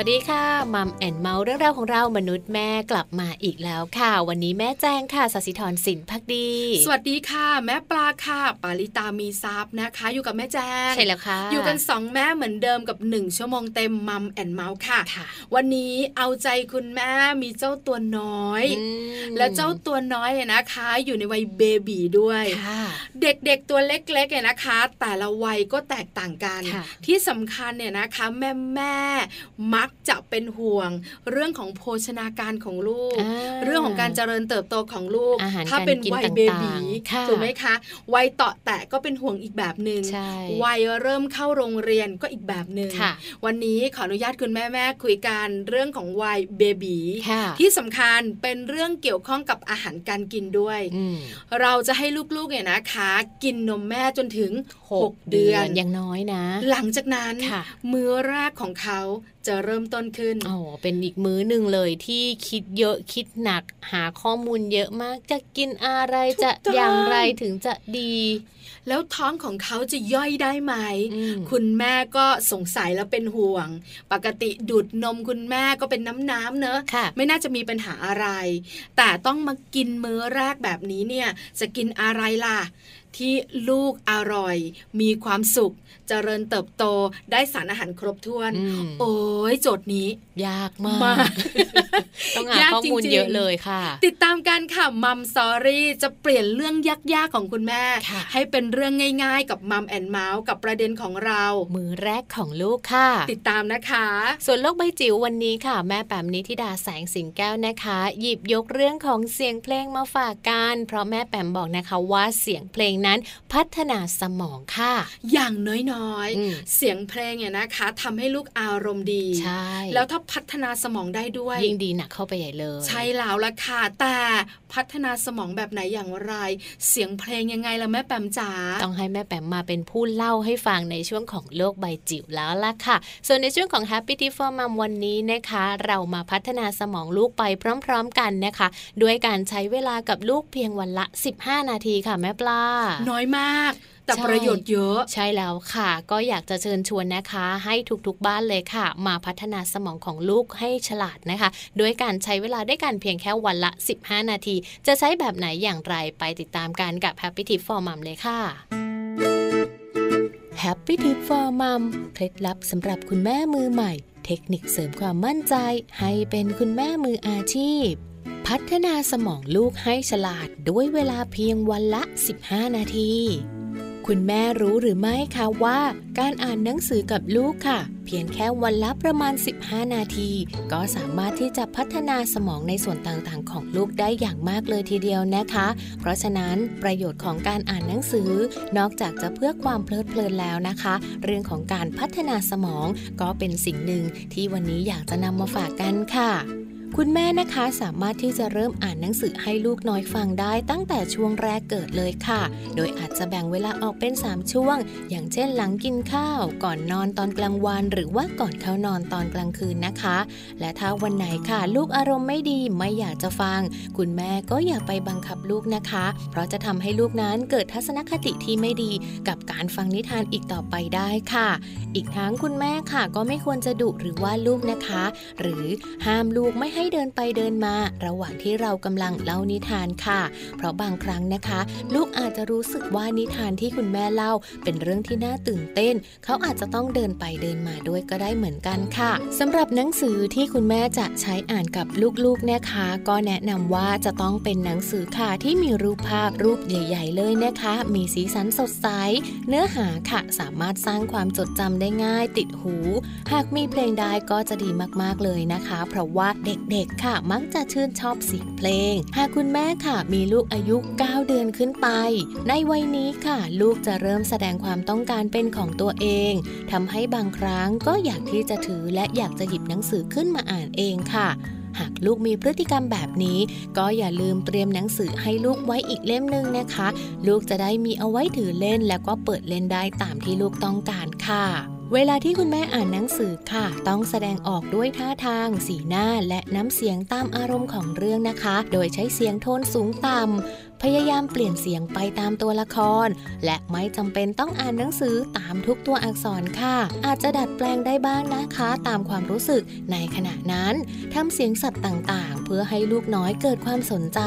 สวัสดีค่ะ Mom and Mouth เรื่องราวของเรามนุษย์แม่กลับมาอีกแล้วค่ะ วันนี้แม่แจงค่ะสัสิธรสินพักดี สวัสดีค่ะ แม่แปม ค่ะ ปาลิตามีซับนะคะ อยู่กับแม่แจงใช่แล้วค่ะ อยู่กันสองแม่เหมือนเดิมกับหนึ่งชั่วโมงเต็ม Mom and Mouth ค่ะค่ะวันนี้เอาใจคุณแม่มีเจ้าตัวน้อยอืมและเจ้าตัวน้อยเนี่ยนะคะ อยู่ในวัย baby ด้วยค่ะเด็กๆตัวเล็กๆเนี่ยนะคะ แต่ละวัยก็แตกต่างกันค่ะที่สำคัญเนี่ยนะคะแม่แม่ๆมักจะเป็นห่วง เรื่องของโภชนาการของลูกอ่าเรื่องของการเจริญเติบโตของลูกอาหารถ้าเป็นการกินวัยต่างๆเบบีค่ะถูกไหมคะวัยเตาะแตะก็เป็นห่วงอีกแบบหนึง่งใช่วัยเริ่มเข้าโรงเรียนก็อีกแบบหนึง่งค่ะวันนี้ขออนุญาตคุณแม่แม่ๆคุยกันเรื่องของวัยเบบีค่ะที่สำคัญเป็นเรื่องเกี่ยวข้องกับอาหารการกินด้วยอืมเราจะให้ลูกๆเนี่ยนะคะ กินนมแม่จนถึง 6 เดือนยังน้อยนะ หลังจากนั้นค่ะมื้อแรกของเขาจะเริ่มต้นขึ้น อ๋อ เป็นอีกมื้อหนึ่งเลยที่คิดเยอะคิดหนักหาข้อมูลเยอะมากจะกินอะไรถูกจะต้องอย่างไรถึงจะดี แล้วท้องของเขาจะย่อยได้ไหมอืมคุณแม่ก็สงสัยแล้วเป็นห่วง ปกติดูดนมคุณแม่ก็เป็นน้ำน้ำๆเนอะค่ะไม่น่าจะมีปัญหาอะไร แต่ต้องมากินมื้อแรกแบบนี้เนี่ยจะกินอะไรล่ะที่ลูกอร่อย มีความสุข เจริญเติบโตได้สารอาหารครบถ้วนอืมโอ้ยโจทย์นี้ ยากมากมากต้องหายากข้อมูลจริงๆเยอะเลยค่ะ ติดตามกันค่ะมัมสอรี่จะเปลี่ยนเรื่องยากๆของคุณแม่ค่ะให้เป็นเรื่องง่ายๆ กับมัมแอนเมาส์กับประเด็นของเรา มือแรกของลูกค่ะ ติดตามนะคะ ส่วนโลกใบจิ๋ววันนี้ค่ะ แม่แปมนิธิดาแสงสิงแก้วนะคะ หยิบยกเรื่องของเสียงเพลงมาฝากกันเพราะแม่แปมบอกนะคะว่าเสียงเพลงนั้นพัฒนาสมองค่ะ อย่างน้อยอืมๆเสียงเพลงเนี่ยนะคะทำให้ลูกอารมณ์ดีใช่แล้วถ้าพัฒนาสมองได้ด้วยยิ่งดีหนักเข้าไปใหญ่เลย ใช่แล้วละค่ะแต่พัฒนาสมองแบบไหนอย่างไร เสียงเพลงยังไงล่ะแม่แปมจ๋าต้องให้แม่แปมมาเป็นผู้เล่าให้ฟังในช่วงของโลกใบจิ๋วแล้วล่ะค่ะ ส่วนในช่วงของ Happy Tip for Mom วันนี้นะคะ เรามาพัฒนาสมองลูกไปพร้อม ๆ กันนะคะ ด้วยการใช้เวลากับลูกเพียงวันละ 15 นาทีค่ะแม่ปลาน้อยมาก แต่ใช่ประโยชน์เยอะ ใช่แล้วค่ะ ก็อยากจะเชิญชวนนะคะ ให้ทุกๆบ้านเลยค่ะ มาพัฒนาสมองของลูกให้ฉลาดนะคะด้วยการใช้เวลาด้วยกันเพียงแค่วันละ 15 นาที จะใช้แบบไหนอย่างไรไปติดตามกันกับ Happy Tip for Mom เลยค่ะ Happy Tip for Mom เคล็ดลับสำหรับคุณแม่มือใหม่ เทคนิคเสริมความมั่นใจ ให้เป็นคุณแม่มืออาชีพพัฒนาสมองลูกให้ฉลาดด้วยเวลาเพียงวันละ 15 นาที คุณแม่รู้หรือไม่คะว่าการอ่านหนังสือกับลูกค่ะ เพียงแค่วันละประมาณ 15 นาที ก็สามารถที่จะพัฒนาสมองในส่วนต่างๆ ของลูกได้อย่างมากเลยทีเดียวนะคะ เพราะฉะนั้นประโยชน์ของการอ่านหนังสือ นอกจากจะเพื่อความเพลิดเพลินแล้วนะคะ เรื่องของการพัฒนาสมองก็เป็นสิ่งหนึ่งที่วันนี้อยากจะนำมาฝากกันค่ะ คุณแม่นะคะสามารถที่จะเริ่มอ่านหนังสือให้ลูกน้อยฟังได้ตั้งแต่ช่วงแรกเกิดเลยค่ะ โดยอาจจะแบ่งเวลาออกเป็น 3 ช่วง อย่างเช่นหลังกินข้าว ก่อนนอนตอนกลางวันหรือว่าก่อนเข้านอนตอนกลางคืนนะคะ และถ้าวันไหนค่ะ ลูกอารมณ์ไม่ดีไม่อยากจะฟัง คุณแม่ก็อย่าไปบังคับลูกนะคะ เพราะจะทำให้ลูกนั้นเกิดทัศนคติที่ไม่ดีกับการฟังนิทานอีกต่อไปได้ค่ะ อีกทั้งคุณแม่ค่ะ ก็ไม่ควรจะดุหรือว่าลูกนะคะ หรือห้ามลูกไม่ใให้เดินไปเดินมา ระหว่างที่เรากำลังเล่านิทานค่ะ เพราะบางครั้งนะคะ ลูกอาจจะรู้สึกว่านิทานที่คุณแม่เล่า เป็นเรื่องที่น่าตื่นเต้น เขาอาจจะต้องเดินไปเดินมาด้วยก็ได้เหมือนกันค่ะสำหรับหนังสือที่คุณแม่จะใช้อ่านกับลูกๆนะคะ ก็แนะนำว่าจะต้องเป็นหนังสือค่ะที่มีรูปภาพรูปใหญ่ ๆ เลยนะคะ มีสีสันสดใส เนื้อหาค่ะสามารถสร้างความจดจำได้ง่าย ติดหู หากมีเพลงได้ก็จะดีมากๆเลยนะคะ เพราะว่าเด็กๆค่ะ มักจะชื่นชอบเสียงเพลง หากคุณแม่ค่ะ มีลูกอายุ 9 เดือนขึ้นไป ในวัยนี้ค่ะ ลูกจะเริ่มแสดงความต้องการเป็นของตัวเองทำให้บางครั้งก็อยากที่จะถือและอยากจะหยิบหนังสือขึ้นมาอ่านเองค่ะหากลูกมีพฤติกรรมแบบนี้ ก็อย่าลืมเตรียมหนังสือให้ลูกไว้อีกเล่มหนึ่งนะคะ ลูกจะได้มีเอาไว้ถือเล่น แล้วก็เปิดเล่นได้ตามที่ลูกต้องการค่ะ เวลาที่คุณแม่อ่านหนังสือค่ะ ต้องแสดงออกด้วยท่าทาง สีหน้าและน้ำเสียงตามอารมณ์ของเรื่องนะคะ โดยใช้เสียงโทนสูงต่ำ พยายามเปลี่ยนเสียงไปตามตัวละคร และไม่จำเป็นต้องอ่านหนังสือตามทุกตัวอักษรค่ะ อาจจะดัดแปลงได้บ้างนะคะ ตามความรู้สึกในขณะนั้นทำเสียงสัตว์ต่างๆ เพื่อให้ลูกน้อยเกิดความสนใจ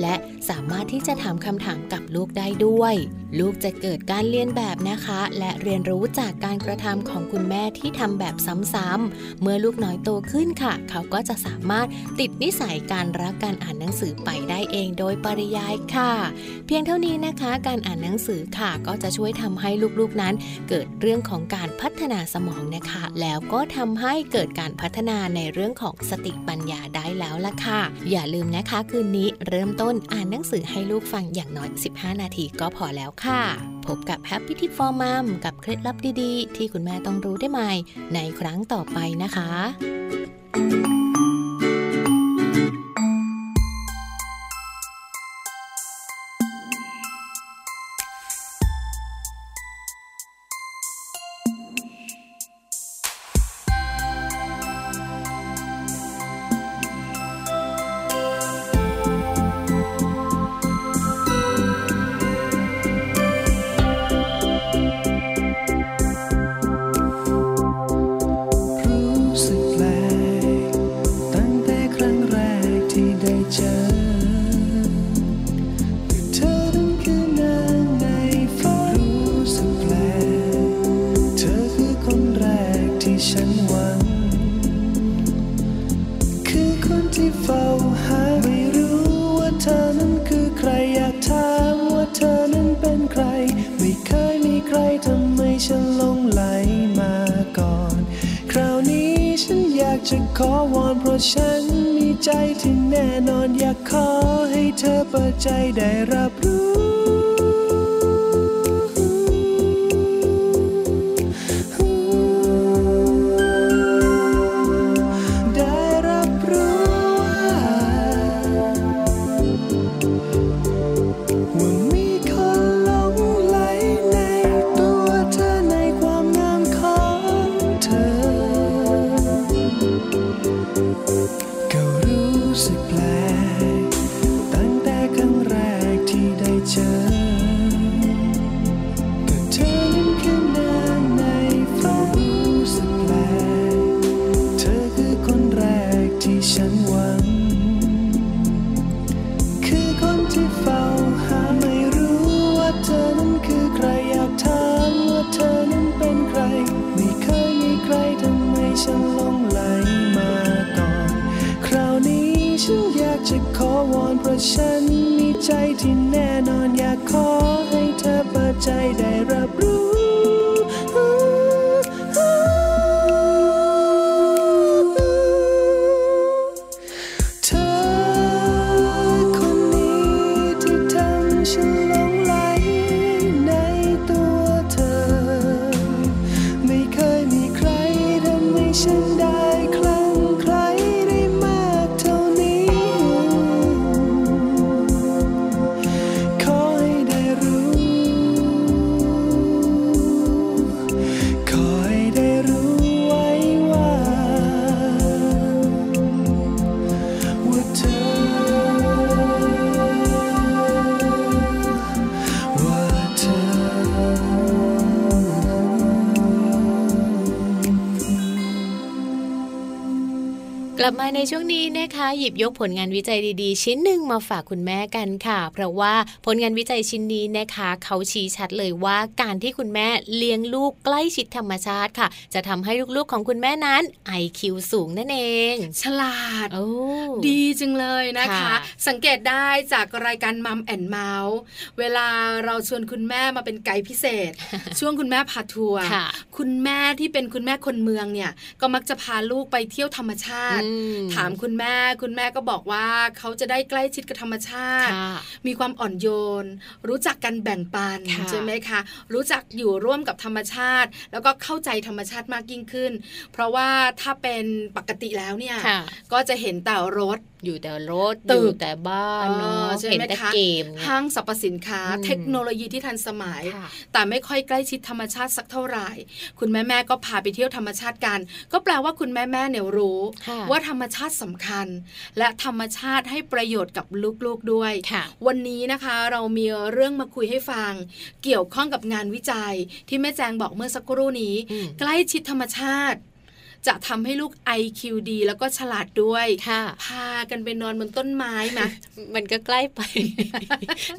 และสามารถที่จะถามคำถามกับลูกได้ด้วย ลูกจะเกิดการเรียนแบบนะคะ และเรียนรู้จากการกระทำของคุณแม่ที่ทำแบบซ้ำๆเมื่อลูกน้อยโตขึ้นค่ะ เขาก็จะสามารถติดนิสัยการรักการอ่านหนังสือไปได้เองโดยปริยายค่ะ เพียงเท่านี้นะคะ การอ่านหนังสือค่ะ ก็จะช่วยทำให้ลูกๆนั้น เกิดเรื่องของการพัฒนาสมองนะคะ แล้วก็ทำให้เกิดการพัฒนาในเรื่องของสติปัญญาได้แล้วล่ะค่ะ อย่าลืมนะคะคืนนี้เริ่มต้นอ่านหนังสือให้ลูกฟังอย่างน้อย 15 นาทีก็พอแล้วค่ะ พบกับ Happy Tip for Mom กับเคล็ดลับดีๆ ที่คุณแม่ต้องรู้ได้ใหม่ ในครั้งต่อไปนะคะรู้ รู้สึ หยิบยกผลงานวิจัยดีๆ ชิ้นหนึ่งมาฝากคุณแม่กันค่ะ เพราะว่าผลงานวิจัยชิ้นนี้นะคะ เขาชี้ชัดเลยว่าการที่คุณแม่เลี้ยงลูกใกล้ชิดธรรมชาติค่ะ จะทำให้ลูกๆของคุณแม่นั้น IQ สูงนั่นเอง ฉลาดโอ้ดีจังเลยนะคะค่ะสังเกตได้จากรายการมัมแอนเมาส์เวลาเราชวนคุณแม่มาเป็นไกด์พิเศษ ช่วงคุณแม่พาทัวร์ค่ะคุณแม่ที่เป็นคุณแม่คนเมืองเนี่ยก็มักจะพาลูกไปเที่ยวธรรมชาติอืมถามคุณแม่คุณแม่ก็บอกว่าเขาจะได้ใกล้ชิดกับธรรมชาติค่ะมีความอ่อนโยน รู้จักกันแบ่งปันค่ะใช่ไหมคะรู้จักอยู่ร่วมกับธรรมชาติ แล้วก็เข้าใจธรรมชาติมากยิ่งขึ้น เพราะว่าถ้าเป็นปกติแล้วเนี่ยค่ะก็จะเห็นแต่รถ อยู่แต่รถตึอกยู่แต่บ้านเออเนาะใช่เห็นไหมแต่คะเกมเนี่ยห้างสรรพสินค้าอืมเทคโนโลยีที่ทันสมัยค่ะแต่ไม่ค่อยใกล้ชิดธรรมชาติสักเท่าไหร่ คุณแม่แม่ๆก็พาไปเที่ยวธรรมชาติกัน ก็แปลว่าคุณแม่แม่ๆเนี่ยรู้ค่ะว่าธรรมชาติสำคัญ และธรรมชาติให้ประโยชน์กับลูกๆด้วยค่ะวันนี้นะคะเรามีเรื่องมาคุยให้ฟัง เกี่ยวข้องกับงานวิจัยที่แม่แจงบอกเมื่อสักครู่นี้อืมใกล้ชิดธรรมชาติ จะทำให้ลูก IQ ดีแล้วก็ฉลาดด้วยค่ะ พากันไปนอนบนต้นไม้ไหมมันก็ใกล้ไป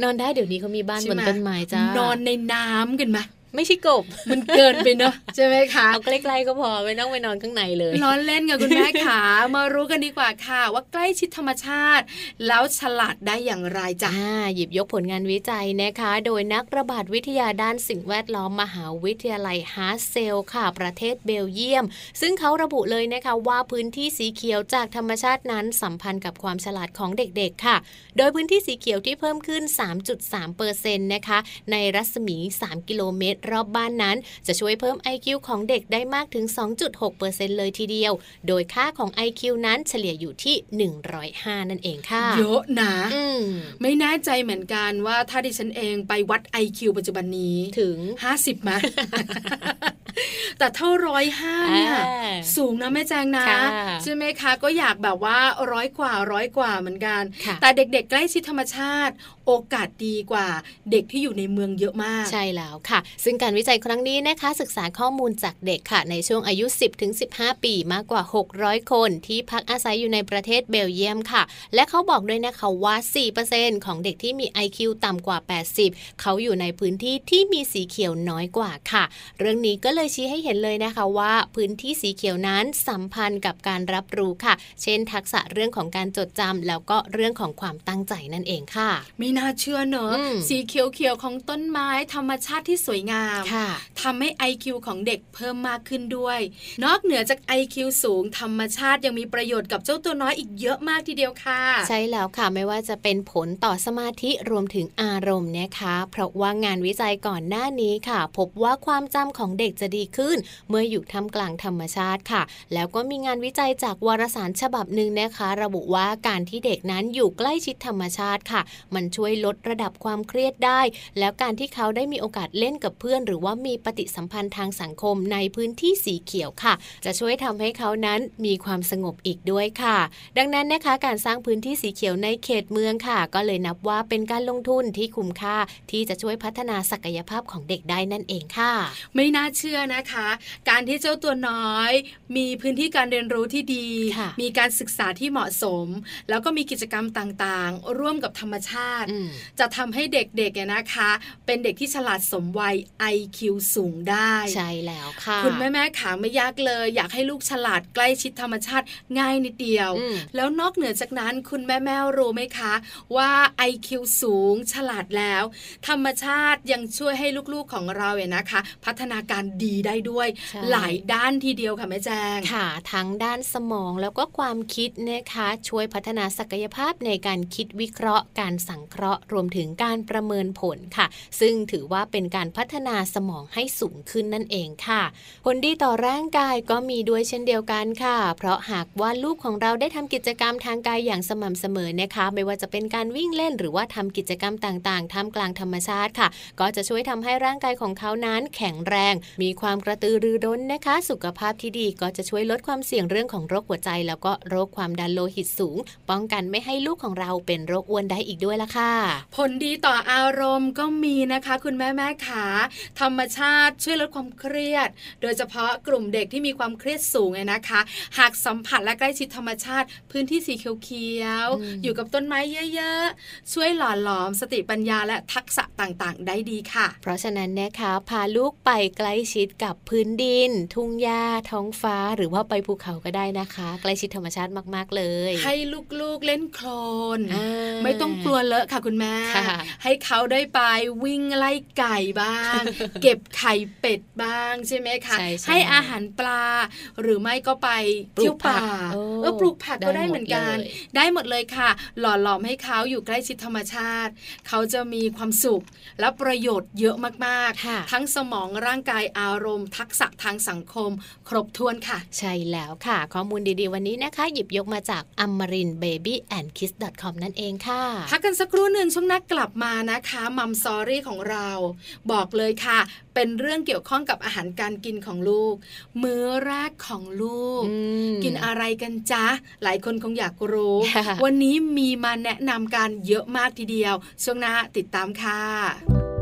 นอนได้เดี๋ยวนี้เขามีบ้านใช่บนไหมต้นไม้จ้านอนในน้ำกันไหม ไม่ใช่กบ มันเกินไปเนอะใช่ไหมคะเอาใกล้ๆก็พอไม่ต้องไปนอนข้างในเลยล้อเล่นกับคุณแม่ขามารู้กันดีกว่าค่ะ ว่าใกล้ชิดธรรมชาติ แล้วฉลาดได้อย่างไรจ้ะอ่าหยิบยกผลงานวิจัยนะคะ โดยนักระบาดวิทยาด้านสิ่งแวดล้อมมหาวิทยาลัยฮาร์เซลค่ะ ประเทศเบลเยียม ซึ่งเขาระบุเลยนะคะว่าพื้นที่สีเขียวจากธรรมชาตินั้นสัมพันธ์กับความฉลาดของเด็กๆ ค่ะ โดยพื้นที่สีเขียวที่เพิ่มขึ้น 3.3เปอร์เซ็นต์นะคะ ในรัศมี 3 กิโลเมตรรอบบ้านนั้น จะช่วยเพิ่ม IQ ของเด็กได้มากถึง 2.6เปอร์เซ็นต์เลยทีเดียว โดยค่าของ IQ นั้นเฉลี่ยอยู่ที่ 105 นั่นเองค่ะ เยอะนะอืมไม่แน่ใจเหมือนกันว่าถ้าดิฉันเองไปวัด IQ ปัจจุบันนี้ถึงห้าสิบมา แต่เท่าร้อยห้าเนี่ยอ่าสูงนะแม่แจงนะค่ะใช่ไหมคะ ก็อยากแบบว่าร้อยกว่าร้อยกว่าเหมือนกันค่ะแต่เด็กๆ ใกล้ชิดธรรมชาติ โอกาสดีกว่าเด็กที่อยู่ในเมืองเยอะมาก ใช่แล้วค่ะ ซึ่งการวิจัยครั้งนี้นะคะ ศึกษาข้อมูลจากเด็กค่ะ ในช่วงอายุ 10-15 ปีมากกว่า 600 คนที่พักอาศัยอยู่ในประเทศเบลเยียมค่ะ และเขาบอกด้วยนะคะว่า 4%ของเด็กที่มี IQ ต่ำกว่า 80 เขาอยู่ในพื้นที่ที่มีสีเขียวน้อยกว่าค่ะ เรื่องนี้ก็เลยชี้ให้เห็นเลยนะคะว่า พื้นที่สีเขียวนั้นสัมพันธ์กับการรับรู้ค่ะ เช่น ทักษะเรื่องของการจดจำแล้วก็เรื่องของความตั้งใจนั่นเองค่ะ ไม่น่าเชื่อเนอะอืมสีเขียวๆของต้นไม้ธรรมชาติที่สวยงามค่ะทำให้ IQ ของเด็กเพิ่มมากขึ้นด้วย นอกเหนือจาก IQ สูงธรรมชาติยังมีประโยชน์กับเจ้าตัวน้อยอีกเยอะมากทีเดียวค่ะ ใช่แล้วค่ะไม่ว่าจะเป็นผลต่อสมาธิรวมถึงอารมณ์นะคะ เพราะว่างานวิจัยก่อนหน้านี้ค่ะ พบว่าความจำของเด็กจะดีขึ้น เมื่ออยู่ท่ามกลางธรรมชาติค่ะ แล้วก็มีงานวิจัยจากวารสารฉบับหนึ่งนะคะ ระบุว่าการที่เด็กนั้นอยู่ใกล้ชิดธรรมชาติค่ะ มันช่วยลดระดับความเครียดได้ แล้วการที่เขาได้มีโอกาสเล่นกับเพื่อน หรือว่ามีปฏิสัมพันธ์ทางสังคมในพื้นที่สีเขียวค่ะ จะช่วยทำให้เขานั้นมีความสงบอีกด้วยค่ะ ดังนั้นนะคะการสร้างพื้นที่สีเขียวในเขตเมืองค่ะ ก็เลยนับว่าเป็นการลงทุนที่คุ้มค่าที่จะช่วยพัฒนาศักยภาพของเด็กได้นั่นเองค่ะ ไม่น่าเชื่อนะคะ การที่เจ้าตัวน้อย มีพื้นที่การเรียนรู้ที่ดีค่ะมีการศึกษาที่เหมาะสม แล้วก็มีกิจกรรมต่างๆ ร่วมกับธรรมชาติอืมจะทำให้เด็กๆเนี่ยนะคะ เป็นเด็กที่ฉลาดสมวัย IQ สูงได้ ใช่แล้วค่ะ คุณแม่แม่ๆขาไม่ยากเลย อยากให้ลูกฉลาดใกล้ชิดธรรมชาติง่ายนิดเดียวอืมแล้วนอกเหนือจากนั้นคุณแม่แม่ๆรู้ไหมคะ ว่า IQ สูงฉลาดแล้ว ธรรมชาติยังช่วยให้ลูกๆของเราเนี่ยนะคะ พัฒนาการดีได้ด้วยใช่หลายด้านทีเดียวค่ะแม่แจงค่ะ ทั้งด้านสมองแล้วก็ความคิดนะคะ ช่วยพัฒนาศักยภาพในการคิดวิเคราะห์ การสังเคราะห์ รวมถึงการประเมินผลค่ะ ซึ่งถือว่าเป็นการพัฒนาสมองให้สูงขึ้นนั่นเองค่ะ ผลดีต่อร่างกายก็มีด้วยเช่นเดียวกันค่ะ เพราะหากว่าลูกของเราได้ทำกิจกรรมทางกายอย่างสม่ำเสมอนะคะ ไม่ว่าจะเป็นการวิ่งเล่นหรือว่าทำกิจกรรมต่างๆท่ามกลางธรรมชาติค่ะ ก็จะช่วยทำให้ร่างกายของเขานั้นแข็งแรง มีความกระตือรือร้นนะคะ สุขภาพที่ดีก็จะช่วยลดความเสี่ยงเรื่องของโรคหัวใจ แล้วก็โรคความดันโลหิตสูง ป้องกันไม่ให้ลูกของเราเป็นโรคอ้วนได้อีกด้วยละค่ะ ผลดีต่ออารมณ์ก็มีนะคะ คุณแม่แม่ขาธรรมชาติช่วยลดความเครียด โดยเฉพาะกลุ่มเด็กที่มีความเครียดสูงเนี่ยนะคะ หากสัมผัสและใกล้ชิดธรรมชาติ พื้นที่สีเขียวอืมๆอยู่กับต้นไม้เยอะๆ ช่วยหล่อหลอมสติปัญญาและทักษะต่างๆ ได้ดีค่ะ เพราะฉะนั้นนะคะพาลูกไปใกล้ชิดกับพื้นดิน ทุ่งหญ้าท้องฟ้าหรือว่าไปภูเขาก็ได้นะคะ ใกล้ชิดธรรมชาติมากๆเลย ให้ลูกๆเล่นโคลน ไม่ต้องกลัวเลอะค่ะคุณแม่ ให้เขาได้ไปวิ่งไล่ไก่บ้าง เก็บไข่เป็ดบ้างใช่ไหมคะใให้อาหารปลา หรือไม่ก็ไปเที่ยวป่าเออปลูกผักก็ได้เหมือนกัน ได้หมดเลยค่ะ หล่อหลอมให้เขาอยู่ใกล้ชิดธรรมชาติ เขาจะมีความสุขและประโยชน์เยอะมากๆ ทั้งสมองร่างกายอารารมณ์ ทักษะทางสังคม ครบถ้วนค่ะ ใช่แล้วค่ะ ข้อมูลดีๆ วันนี้นะคะ หยิบยกมาจาก a m a r i n b a b y a n d k i s s c o m นั่นเองค่ะพักกันสักครู่หนึ่งช่วงหน้ากลับมานะคะมัมซอรี่ของเรา บอกเลยค่ะ เป็นเรื่องเกี่ยวข้องกับอาหารการกินของลูก มื้อแรกของลูก กินอะไรกันจ๊ะ หลายคนคงอยากรู้ วันนี้มีมาแนะนำการเยอะมากทีเดียว ช่วงหน้าติดตามค่ะ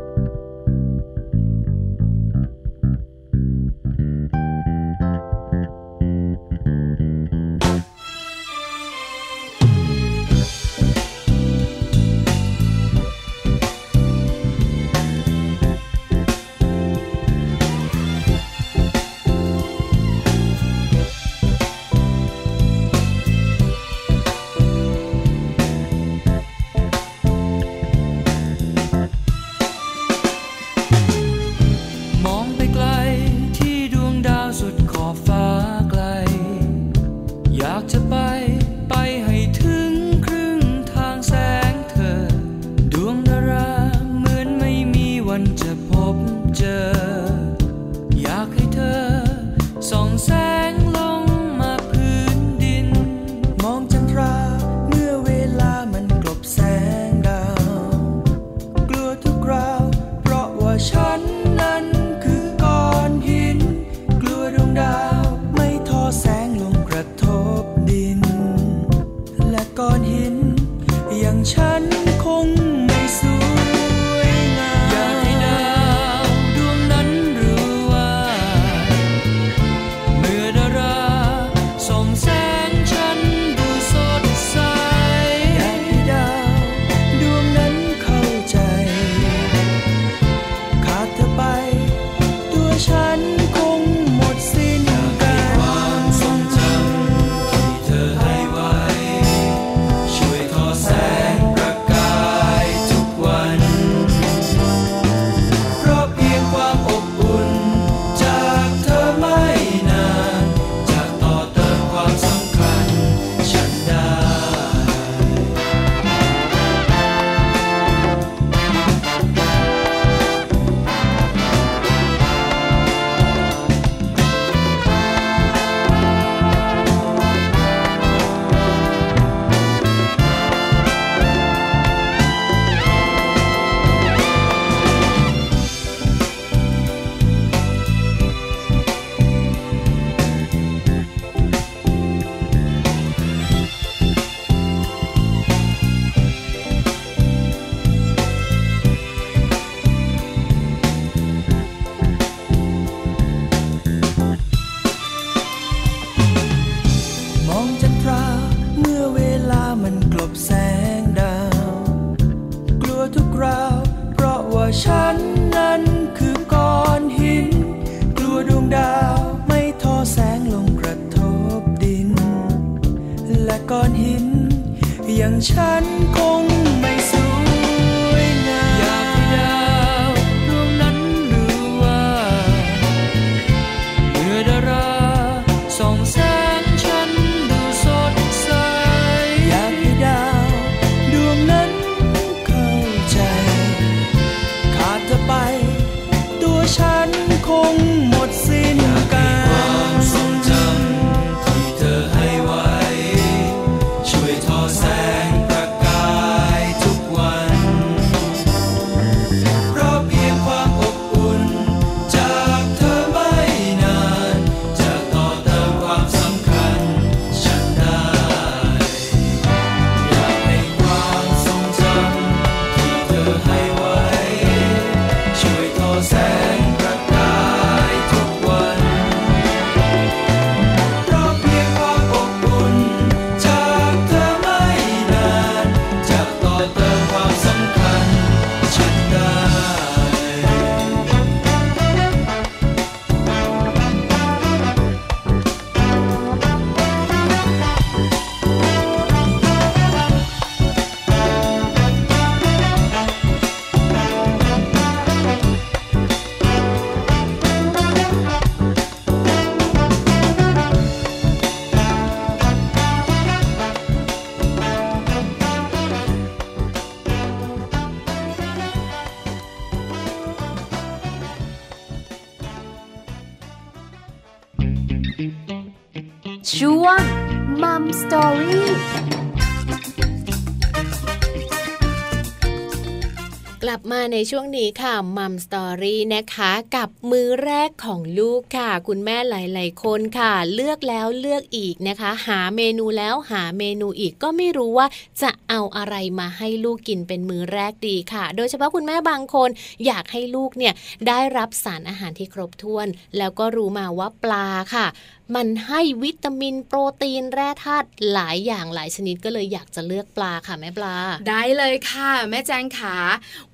ในช่วงนี้ค่ะมัมสตอรี่นะคะกับมือแรกของลูกค่ะ คุณแม่หลาย ๆ คนค่ะ เลือกแล้วเลือกอีกนะคะ หาเมนูแล้วหาเมนูอีกก็ไม่รู้ว่าจะเอาอะไรมาให้ลูกกินเป็นมือแรกดีค่ะ โดยเฉพาะคุณแม่บางคนอยากให้ลูกเนี่ยได้รับสารอาหารที่ครบถ้วน แล้วก็รู้มาว่าปลาค่ะมันให้วิตามินโปรตีนแร่ธาตุหลายอย่างหลายชนิดก็เลยอยากจะเลือกปลาค่ะแม่ปลา ได้เลยค่ะ แม่แจงขา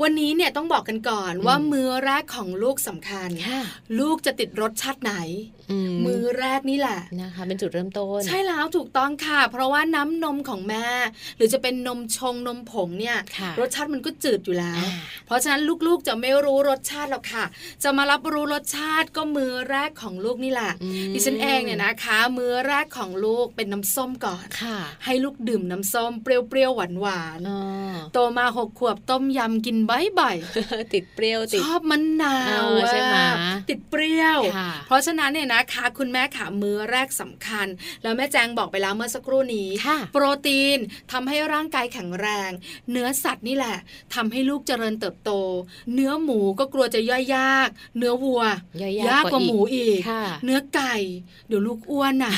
วันนี้เนี่ยต้องบอกกันก่อนว่ามือแรกของลูกสำคัญค่ะลูกจะติดรสชาติไหน มือแรกนี่แหละนะคะ เป็นจุดเริ่มต้น ใช่แล้วถูกต้องค่ะ เพราะว่าน้ำนมของแม่ หรือจะเป็นนมชงนมผงเนี่ยค่ะรสชาติมันก็จืดอยู่แล้วอ่าเพราะฉะนั้นลูกๆจะไม่รู้รสชาติหรอกค่ะ จะมารับรู้รสชาติก็มือแรกของลูกนี่แหละอืมดิฉันเองเนี่ยนะคะ มือแรกของลูกเป็นน้ำส้มก่อนค่ะ ให้ลูกดื่มน้ำส้มเปรี้ยวๆหวานอ๋อๆโตมาหกขวบต้มยำกินบ่อยๆติดเปรี้ยวติดชอบมะนาวเออใช่ไหมอะติดเปรี้ยวค่ะเพราะฉะนั้นเนี่ยนะคะ คุณแม่ขามือแรกสำคัญ แล้วแม่แจงบอกไปแล้วเมื่อสักครู่นี้ค่ะโปรตีนทำให้ร่างกายแข็งแรง เนื้อสัตว์นี่แหละทำให้ลูกเจริญเติบโต เนื้อหมูก็กลัวจะย่อยยาก เนื้อวัวย่อยยากกว่าหมูอีกค่ะเนื้อไก่ เดี๋ยวลูกอ้วนน่ะ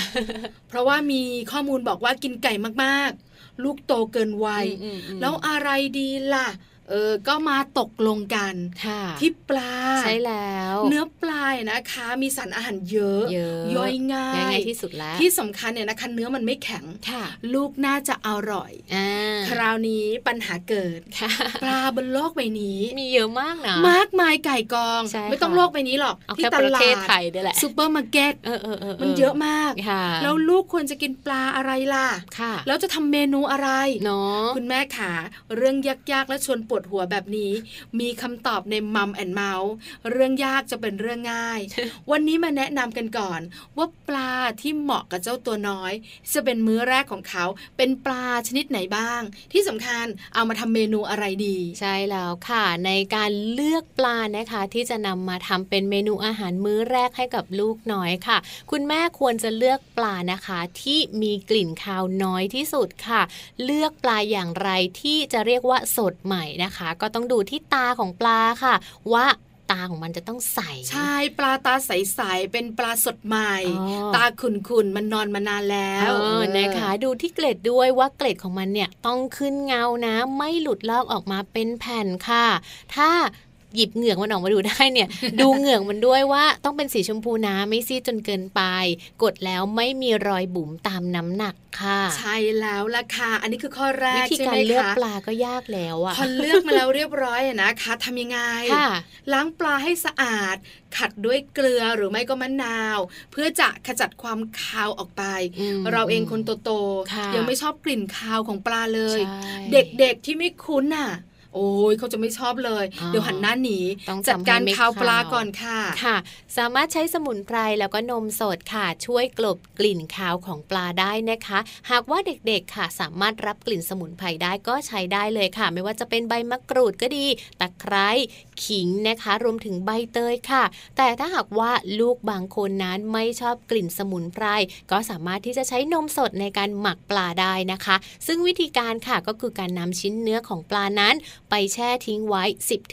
เพราะว่ามีข้อมูลบอกว่ากินไก่มากๆ ลูกโตเกินวัยอืมอืมแล้วอะไรดีล่ะ เออก็มาตกลงกันค่ะที่ปลาใช่แล้ว เนื้อปลานะคะ มีสารอาหารเยอะเยอะย่อยง่ายย่อยง่ายที่สุดแล้วที่สำคัญเนี่ยนะคะเนื้อมันไม่แข็งค่ะลูกน่าจะอร่อยอ่าคราวนี้ปัญหาเกิดค่ะปลาบนโลกใบนี้ มีเยอะมากนะมากมายไก่กองใช่ไม่ต้องค่ะโลกใบนี้หรอกเอาที่แค่ตประลาเทศดไทยได้แหละซูเปอร์มาร์เก็ตเออเออเออมันเยอะมากค่ะแล้วลูกควรจะกินปลาอะไรล่ะค่ะแล้วจะทำเมนูอะไรเนาะคุณแม่ขาเรื่องยากๆและชวนปวดหัวแบบนี้ มีคำตอบในมัมแอนเมาส์เรื่องยากจะเป็นเรื่องง่าย วันนี้มาแนะนำกันก่อน ว่าปลาที่เหมาะกับเจ้าตัวน้อย จะเป็นมื้อแรกของเขา เป็นปลาชนิดไหนบ้าง ที่สำคัญเอามาทำเมนูอะไรดี ใช่แล้วค่ะ ในการเลือกปลานะคะ ที่จะนำมาทำเป็นเมนูอาหารมื้อแรกให้กับลูกน้อยค่ะ คุณแม่ควรจะเลือกปลานะคะ ที่มีกลิ่นคาวน้อยที่สุดค่ะ เลือกปลาอย่างไรที่จะเรียกว่าสดใหม่นะคะ ก็ต้องดูที่ตาของปลาค่ะ ว่าตาของมันจะต้องใส ใช่ปลาตาใส ๆ เป็นปลาสดใหม่อ๋อตาขุ่นๆ มันนอนมานานแล้วเออนะคะ ดูที่เกล็ดด้วยว่าเกล็ดของมันเนี่ยต้องขึ้นเงานะ ไม่หลุดลอกออกมาเป็นแผ่นค่ะ ถ้า หยิบเหงือกมันออกมาดูได้เนี่ย ดูเหงือกมันด้วยว่าต้องเป็นสีชมพูนะไม่ซีดจนเกินไป กดแล้วไม่มีรอยบุ๋มตามน้ำหนักค่ะ ใช่แล้วล่ะค่ะ อันนี้คือข้อแรวิกธีใช่การไหมเลือกคะปลาก็ยากแล้วอะพอเลือกมาแล้วเรียบร้อยอะนะคะทำยังไงค่ะล้างปลาให้สะอาด ขัดด้วยเกลือหรือไม่ก็มะนาว เพื่อจะขจัดความคาวออกไปอืมเราเองคนโตค่ะๆยังไม่ชอบกลิ่นคาวของปลาเลยใช่เด็กๆที่ไม่คุ้นน่ะ โอ้ยเขาจะไม่ชอบเลยอ๋อเดี๋ยวหันหน้าหนีต้องจัดการทำให้ไม่คาวปลาคาวก่อนค่ะค่ะ สามารถใช้สมุนไพรแล้วก็นมสดค่ะ ช่วยกลบกลิ่นคาวของปลาได้นะคะ หากว่าเด็กๆค่ะ สามารถรับกลิ่นสมุนไพรได้ก็ใช้ได้เลยค่ะ ไม่ว่าจะเป็นใบมะกรูดก็ดีตะไคร้ขิงนะคะ รวมถึงใบเตยค่ะ แต่ถ้าหากว่าลูกบางคนนั้นไม่ชอบกลิ่นสมุนไพรก็สามารถที่จะใช้นมสดในการหมักปลาได้นะคะ ซึ่งวิธีการค่ะก็คือการนำชิ้นเนื้อของปลานั้น ไปแช่ทิ้งไว้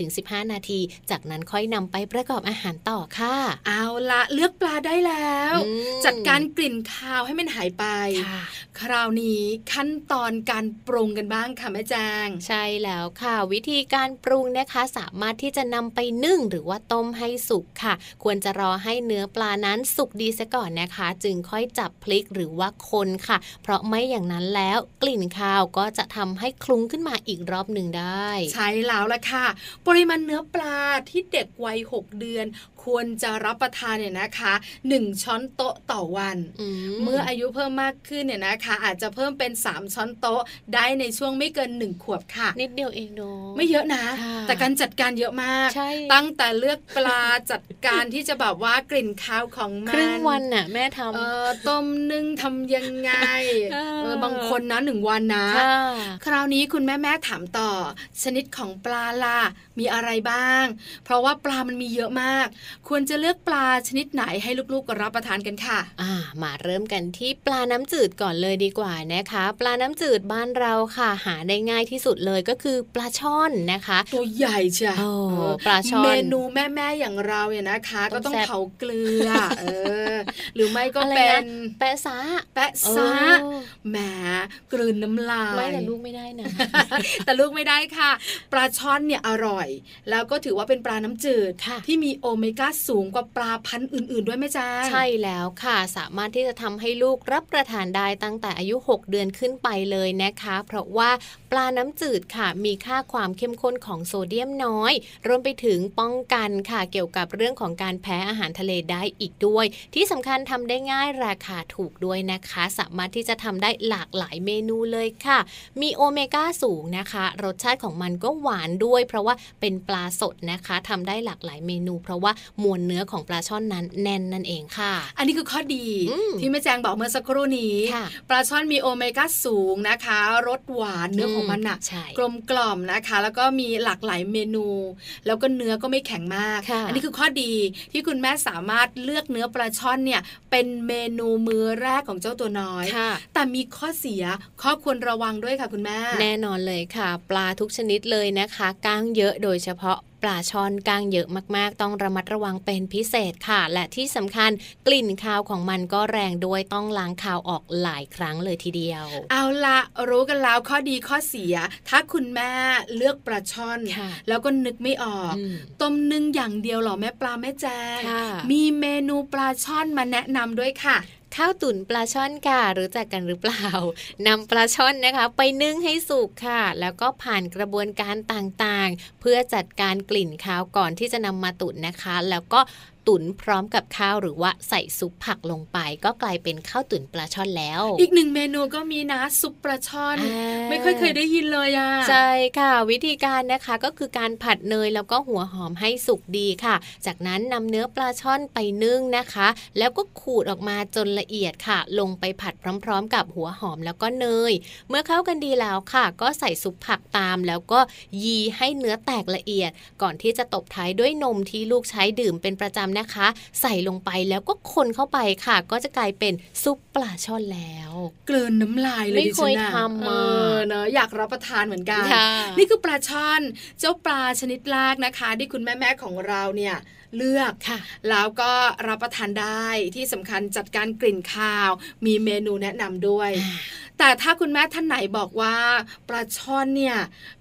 10-15 นาที จากนั้นค่อยนำไปประกอบอาหารต่อค่ะ เอาละเลือกปลาได้แล้วอืมจัดการกลิ่นคาวให้มันหายไปค่ะคราวนี้ขั้นตอนการปรุงกันบ้างค่ะแม่แจง ใช่แล้วค่ะ วิธีการปรุงนะคะสามารถที่จะนำไปนึ่งหรือว่าต้มให้สุกค่ะ ควรจะรอให้เนื้อปลานั้นสุกดีซะก่อนนะคะ จึงค่อยจับพลิกหรือว่าคนค่ะ เพราะไม่อย่างนั้นแล้วกลิ่นคาวก็จะทำให้คลุ้งขึ้นมาอีกรอบหนึ่งได้ ใช่แล้วละค่ะ ปริมาณเนื้อปลาที่เด็กวัย 6 เดือนควรจะรับประทานเนี่ยนะคะ 1 ช้อนโต๊ะต่อวันอืเมื่ออายุเพิ่มมากขึ้นเนี่ยนะคะ อาจจะเพิ่มเป็น 3 ช้อนโต๊ะได้ในช่วงไม่เกิน 1 ขวบค่ะ นิดเดียวเองเนาะไม่เยอะนะค่ะแต่การจัดการเยอะมากใช่ตั้งแต่เลือกปลาจัดการที่จะแบบว่ากลิ่นคาวของมันครึ่งวันน่ะแม่ทำเออต้มนึ่งทำยังไงเออเออบางคนนะหนึ่งวันนะค่ะคราวนี้คุณแม่แม่ถามต่อชนิดนิดของปลาล่ะมีอะไรบ้าง เพราะว่าปลามันมีเยอะมากควรจะเลือกปลาชนิดไหนให้ลูกๆรับประทานกันค่ะอ่ามาเริ่มกันที่ปลาน้ำจืดก่อนเลยดีกว่านะคะ ปลาน้ำจืดบ้านเราค่ะ หาได้ง่ายที่สุดเลยก็คือปลาช่อนนะคะ ตัวใหญ่เชียวโอ้เออปลาช่อนเมนูแม่ๆอย่างเราเนี่ยนะคะต้ก็องต้องแซ่บเผาเกลือเออ หรือไม่ก็อะไรเป็นะนแปะซะแปะซะเออแหมกลืนน้ำลายไม่แต่ลูกไม่ได้นะแต่ลูกไม่ได้ค่ะ ปลาช่อนเนี่ยอร่อย แล้วก็ถือว่าเป็นปลาน้ำจืดค่ะที่มีโอเมก้าสูงกว่าปลาพันธุ์อื่น ๆ ด้วยไหมจ๊ะใช่แล้วค่ะ สามารถที่จะทำให้ลูกรับประทานได้ตั้งแต่อายุ 6 เดือนขึ้นไปเลยนะคะ เพราะว่า ปลาน้ำจืดค่ะ มีค่าความเข้มข้นของโซเดียมน้อย รวมไปถึงป้องกันค่ะเกี่ยวกับเรื่องของการแพ้อาหารทะเลได้อีกด้วย ที่สำคัญทำได้ง่ายราคาถูกด้วยนะคะ สามารถที่จะทำได้หลากหลายเมนูเลยค่ะ มีโอเมก้าสูงนะคะ รสชาติของมันก็หวานด้วย เพราะว่าเป็นปลาสดนะคะทำได้หลากหลายเมนู เพราะว่ามวลเนื้อของปลาช่อนนั้นแน่นนั่นเองค่ะ อันนี้คือข้อดีอืมที่แม่แจงบอกเมื่อสักครู่นี้ค่ะปลาช่อนมีโอเมก้าสูงนะคะรสหวานเนื้อของมันอะใช่กลมกล่อมนะคะ แล้วก็มีหลากหลายเมนู แล้วก็เนื้อก็ไม่แข็งมากค่ะอันี้คือข้อดีที่คุณแม่สามารถเลือกเนื้อปลาช่อนเนี่ยเป็นเมนูมื้อแรกของเจ้าตัวน้อยค่ะแต่มีข้อเสียข้อควรระวังด้วยค่ะคุณแม่ แน่นอนเลยค่ะ ปลาทุกชนิดเลยนะคะก้างเยอะโดยเฉพาะ ปลาช่อนก้างเยอะมากๆ ต้องระมัดระวังเป็นพิเศษค่ะ และที่สำคัญกลิ่นคาวของมันก็แรงด้วยต้องล้างคาวออกหลายครั้งเลยทีเดียว เอาละรู้กันแล้วข้อดีข้อเสีย ถ้าคุณแม่เลือกปลาช่อนค่ะแล้วก็นึกไม่ออกอืมต้มนึ่งอย่างเดียวเหรอแม่ปลาแม่แจงค่ะมีเมนูปลาช่อนมาแนะนำด้วยค่ะ ข้าวตุ๋นปลาช่อนค่ะรู้จักกันหรือเปล่านำปลาช่อนนะคะ ไปนึ่งให้สุกค่ะ แล้วก็ผ่านกระบวนการต่างๆ เพื่อจัดการกลิ่นคาวก่อนที่จะนำมาตุ๋นนะคะ แล้วก็ ตุ๋นพร้อมกับข้าวหรือว่าใส่ซุปผักลงไป ก็กลายเป็นข้าวตุ๋นปลาช่อนแล้ว อีกหนึ่งเมนูก็มีนะซุปปลาช่อนอ่าไม่ค่อยเคยได้ยินเลยอะใช่ค่ะ วิธีการนะคะก็คือการผัดเนยแล้วก็หัวหอมให้สุกดีค่ะ จากนั้นนำเนื้อปลาช่อนไปนึ่งนะคะ แล้วก็ขูดออกมาจนละเอียดค่ะ ลงไปผัดพร้อม ๆ กับหัวหอมแล้วก็เนย เมื่อเข้ากันดีแล้วค่ะ ก็ใส่ซุปผักตาม แล้วก็ยีให้เนื้อแตกละเอียด ก่อนที่จะตบท้ายด้วยนมที่ลูกใช้ดื่มเป็นประจำนะคะ ใส่ลงไปแล้วก็คนเข้าไปค่ะ ก็จะกลายเป็นซุปปลาช่อนแล้วเกลืนน้ำลายเลยไม่ดิฉันเคยน่ะทำเออะอเนอะอยากรับประทานเหมือนกันค่ะนี่คือปลาช่อน เจ้าปลาชนิดแรกนะคะ ที่คุณแม่ๆของเราเนี่ยเลือกค่ะ แล้วก็รับประทานได้ที่สำคัญจัดการกลิ่นคาว มีเมนูแนะนำด้วย แต่ถ้าคุณแม่ท่านไหนบอกว่าปลาช่อนเนี่ย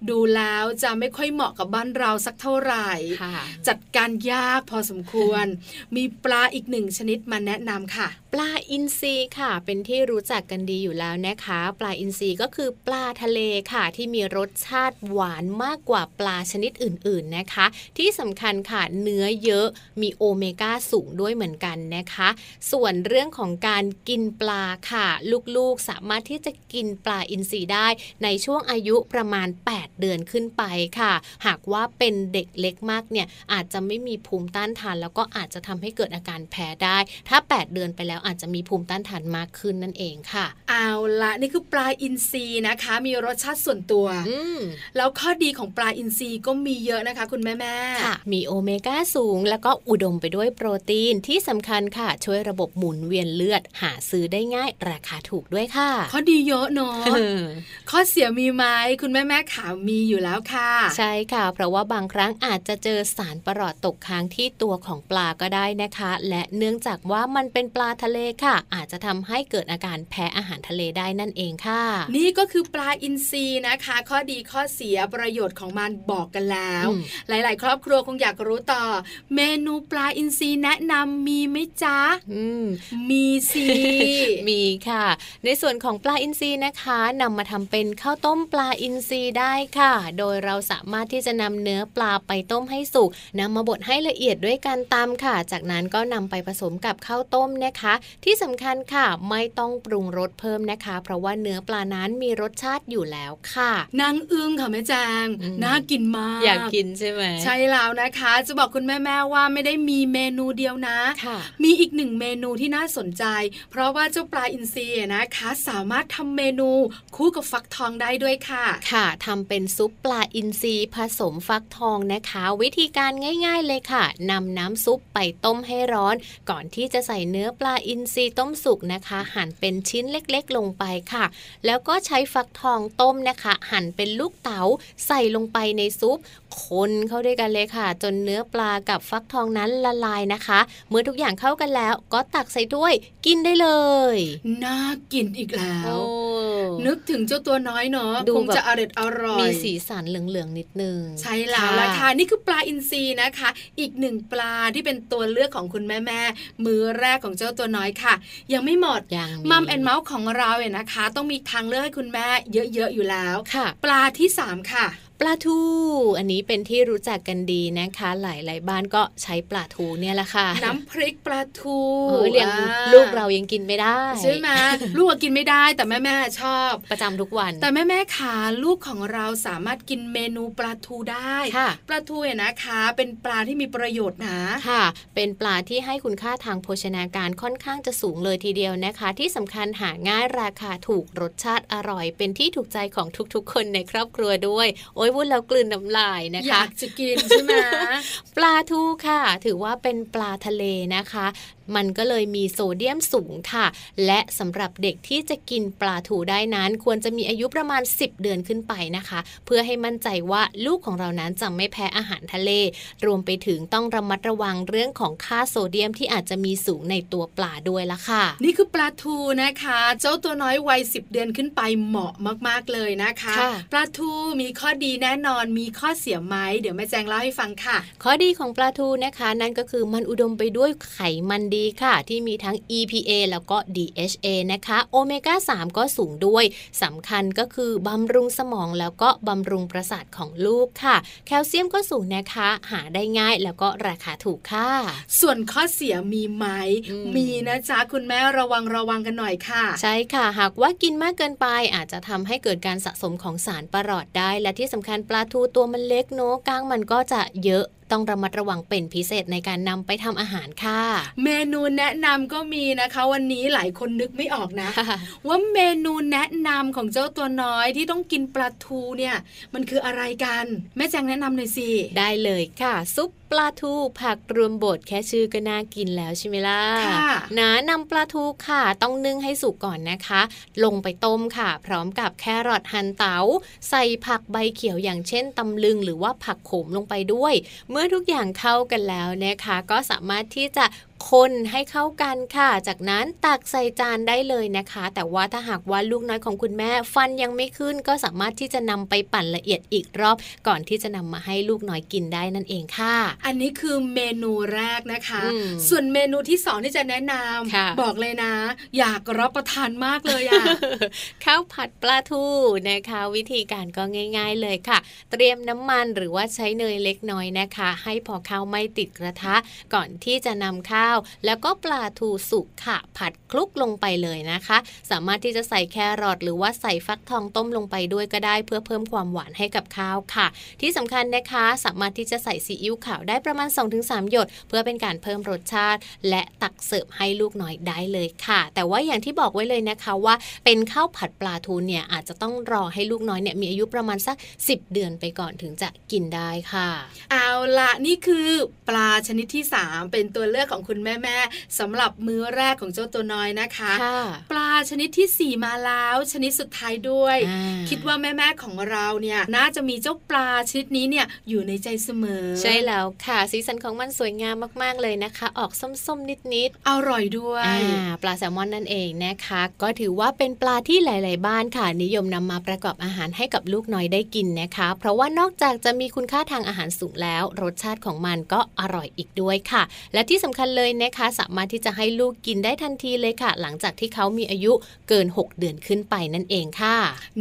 ดูแล้วจะไม่ค่อยเหมาะกับบ้านเราสักเท่าไหร่ค่ะจัดการยากพอสมควร มีปลาอีกหนึ่งชนิดมาแนะนำค่ะ ปลาอินทรีค่ะ เป็นที่รู้จักกันดีอยู่แล้วนะคะ ปลาอินทรีก็คือปลาทะเลค่ะ ที่มีรสชาติหวานมากกว่าปลาชนิดอื่น ๆนะคะ ที่สำคัญค่ะเนื้อเยอะมีโอเมก้าสูงด้วยเหมือนกันนะคะ ส่วนเรื่องของการกินปลาค่ะ ลูกๆสามารถที่จะกินปลาอินทรีได้ในช่วงอายุประมาณ 8 เดือนขึ้นไปค่ะ หากว่าเป็นเด็กเล็กมากเนี่ยอาจจะไม่มีภูมิต้านทาน แล้วก็อาจจะทำให้เกิดอาการแพ้ได้ ถ้า 8 เดือนไปแล้วอาจจะมีภูมิต้านทานมากขึ้นนั่นเองค่ะ เอาละนี่คือปลาอินทรีนะคะ มีรสชาติส่วนตัวอืมแล้วข้อดีของปลาอินทรีก็มีเยอะนะคะ คุณแม่แม่ๆค่ะมีโอเมก้าสูงแล้วก็อุดมไปด้วยโปรตีนที่สำคัญค่ะ ช่วยระบบหมุนเวียนเลือดหาซื้อได้ง่ายราคาถูกด้วยค่ะข้อดีเยอะเนาะข้อเสียมีไหมคุณแม่แม่ๆขามีอยู่แล้วค่ะ ใช่ค่ะ เพราะว่าบางครั้งอาจจะเจอสารประหลอดตกค้างที่ตัวของปลาก็ได้นะคะ และเนื่องจากว่ามันเป็นปลาทะเลค่ะ อาจจะทำให้เกิดอาการแพ้อาหารทะเลได้นั่นเองค่ะ นี่ก็คือปลาอินทรีนะคะ ข้อดีข้อเสียประโยชน์ของมันบอกกันแล้วอืมหลาย ๆ ครอบครัวคงอยากรู้ต่อเมนูปลาอินทรีแนะนำมีไหมจ๊ะอืมมีสิมีค่ะ ในส่วนของปลาอินทรีนะคะนำมาทำเป็นข้าวต้มปลาอินทรีได้ค่ะ โดยเราสามารถที่จะนำเนื้อปลาไปต้มให้สุกนำมาบดให้ละเอียดด้วยการตำค่ะ จากนั้นก็นำไปผสมกับข้าวต้มนะคะ ที่สำคัญค่ะไม่ต้องปรุงรสเพิ่มนะคะ เพราะว่าเนื้อปลานั้นมีรสชาติอยู่แล้วค่ะนางอึ้งค่ะแม่แจงอืมน่ากินมาก อยากกินใช่ไหมใช่แล้วนะคะ จะบอกคุณแม่ๆว่าไม่ได้มีเมนูเดียวนะค่ะมีอีกหนึ่งเมนูที่น่าสนใจ เพราะว่าเจ้าปลาอินทรีนะคะสามารถทำเมนูคู่กับฟักทองได้ด้วยค่ะ ค่ะทำเป็นซุปปลาอินทรีผสมฟักทองนะคะ วิธีการง่าย ๆเลยค่ะนำน้ำซุปไปต้มให้ร้อน ก่อนที่จะใส่เนื้อปลาอินทรีต้มสุกนะคะ หั่นเป็นชิ้นเล็กๆ ลงไปค่ะ แล้วก็ใช้ฟักทองต้มนะคะ หั่นเป็นลูกเต๋าใส่ลงไปในซุปคนเข้าด้วยกันเลยค่ะ จนเนื้อปลากับฟักทองนั้นละลายนะคะ เมื่อทุกอย่างเข้ากันแล้วก็ตักใส่ถ้วยกินได้เลย น่ากินอีกแล้วโอ้นึกถึงเจ้าตัวน้อยเนาะดูคงจะแบบอร่อยอร่อย มีสีสันเหลืองๆนิดนึง ใช่แล้วละค่ะนี่คือปลาอินทรีนะคะ อีกหนึ่งปลาที่เป็นตัวเลือกของคุณแม่แม่ๆมือแรกของเจ้าตัวน้อยค่ะ ยังไม่หมดยังมัมแอนเมาส์ของเราเนี่ยนะคะ ต้องมีทางเลือกให้คุณแม่เยอะๆอยู่แล้วค่ะปลาที่สามค่ะ ปลาทู อันนี้เป็นที่รู้จักกันดีนะคะ หลายๆบ้านก็ใช้ปลาทูเนี่ยแหละค่ะ น้ำพริกปลาทูเออเลี้ยงอ่าลูกเรายังกินไม่ได้ใช่ไหมลูกอะกินไม่ได้ แต่แม่แม่ๆชอบประจำทุกวัน แต่แม่แม่ๆขาลูกของเราสามารถกินเมนูปลาทูได้ค่ะปลาทูเนี่ยนะคะ เป็นปลาที่มีประโยชน์นะค่ะ เป็นปลาที่ให้คุณค่าทางโภชนาการค่อนข้างจะสูงเลยทีเดียวนะคะ ที่สำคัญหาง่ายราคาถูกรสชาติอร่อย เป็นที่ถูกใจของทุกๆ คนในครอบครัวด้วย โอ้ยพูดแล้วกลืนน้ำลายนะอคะยากจะกินใช่ไหมปลาทูค่ะ ถือว่าเป็นปลาทะเลนะคะ มันก็เลยมีโซเดียมสูงค่ะ และสำหรับเด็กที่จะกินปลาทูได้นั้นควรจะมีอายุประมาณ 10 เดือนขึ้นไปนะคะ เพื่อให้มั่นใจว่าลูกของเรานั้นจะไม่แพ้อาหารทะเล รวมไปถึงต้องระมัดระวังเรื่องของค่าโซเดียมที่อาจจะมีสูงในตัวปลาด้วยละค่ะ นี่คือปลาทูนะคะ เจ้าตัวน้อยวัยสิบเดือนขึ้นไปเหมาะมากๆเลยนะคะค่ะปลาทูมีข้อดีแน่นอนมีข้อเสียไหมเดี๋ยวแม่แจงเล่าให้ฟังค่ะ ข้อดีของปลาทูนะคะ นั่นก็คือมันอุดมไปด้วยไขมันดีค่ะ ที่มีทั้ง EPA แล้วก็ DHA นะคะ โอเมก้า 3 ก็สูงด้วยสำคัญก็คือบำรุงสมองแล้วก็บำรุงประสาทของลูกค่ะ แคลเซียมก็สูงนะคะ หาได้ง่ายแล้วก็ราคาถูกค่ะ ส่วนข้อเสียมีไหมอืมมีนะจ๊ะ คุณแม่ระวังระวังกันหน่อยค่ะ ใช่ค่ะ หากว่ากินมากเกินไปอาจจะทำให้เกิดการสะสมของสารประหลอดได้ และที่สำคัญปลาทูตัวมันเล็กเนอะก้างมันก็จะเยอะ ต้องระมัดระวังเป็นพิเศษในการนำไปทำอาหารค่ะ เมนูแนะนำก็มีนะคะ วันนี้หลายคนนึกไม่ออกนะ ว่าเมนูแนะนำของเจ้าตัวน้อยที่ต้องกินปลาทูเนี่ย มันคืออะไรกัน แม่แจงแนะนำหน่อยสิ ได้เลยค่ะ ซุป ปลาทูผักรวมบดแค่ชื่อก็น่ากินแล้วใช่ไหมล่ะค่ะนะนำปลาทูค่ะ ต้องนึ่งให้สุกก่อนนะคะ ลงไปต้มค่ะ พร้อมกับแครอทหั่นเตาใส่ผักใบเขียวอย่างเช่นตำลึงหรือว่าผักโขมลงไปด้วย เมื่อทุกอย่างเข้ากันแล้วนะคะ ก็สามารถที่จะ คนให้เข้ากันค่ะ จากนั้นตักใส่จานได้เลยนะคะ แต่ว่าถ้าหากว่าลูกน้อยของคุณแม่ฟันยังไม่ขึ้น ก็สามารถที่จะนำไปปั่นละเอียดอีกรอบ ก่อนที่จะนำมาให้ลูกน้อยกินได้นั่นเองค่ะ อันนี้คือเมนูแรกนะคะอืมส่วนเมนูที่สองที่จะแนะนค่ะำบอกเลยนะ อยากรับประทานมากเลยอะข้าวผัดปลาทูนะคะ วิธีการก็ง่าย ๆเลยค่ะ เตรียมน้ำมันหรือว่าใช้เนยเล็กน้อยนะคะ ให้พอข้าวไม่ติดกระทะ ก่อนที่จะนำข้าวแล้วก็ปลาทูสุกค่ะ ผัดคลุกลงไปเลยนะคะ สามารถที่จะใส่แครอทหรือว่าใส่ฟักทองต้มลงไปด้วยก็ได้ เพื่อเพิ่มความหวานให้กับข้าวค่ะ ที่สำคัญนะคะ สามารถที่จะใส่ซีอิ๊วขาวได้ประมาณ 2-3 หยด เพื่อเป็นการเพิ่มรสชาติ และตักเสิร์ฟให้ลูกน้อยได้เลยค่ะ แต่ว่าอย่างที่บอกไว้เลยนะคะว่า เป็นข้าวผัดปลาทูเนี่ยอาจจะต้องรอให้ลูกน้อยเนี่ยมีอายุประมาณสัก 10 เดือนไปก่อนถึงจะกินได้ค่ะ เอาละนี่คือปลาชนิดที่ 3 เป็นตัวเลือกของคุณแม่แม่ๆสำหรับมื้อแรกของเจ้าตัวน้อยนะคะค่ะปลาชนิดที่ 4 มาแล้ว ชนิดสุดท้ายด้วยอ่าคิดว่าแม่ๆของเราเนี่ยน่าจะมีเจ้าปลาชนิดนี้เนี่ยอยู่ในใจเสมอ ใช่แล้วค่ะ สีสันของมันสวยงามมากๆเลยนะคะ ออกส้มๆนิดอร่อยด้วยๆอ่าปลาแซลมอนนั่นเองนะคะ ก็ถือว่าเป็นปลาที่หลาย ๆ บ้านค่ะ นิยมนำมาประกอบอาหารให้กับลูกน้อยได้กินนะคะ เพราะว่านอกจากจะมีคุณค่าทางอาหารสูงแล้ว รสชาติของมันก็อร่อยอีกด้วยค่ะ และที่สำคัญเลยเลยนะคะ สามารถที่จะให้ลูกกินได้ทันทีเลยค่ะ หลังจากที่เขามีอายุเกิน 6 เดือนขึ้นไปนั่นเองค่ะ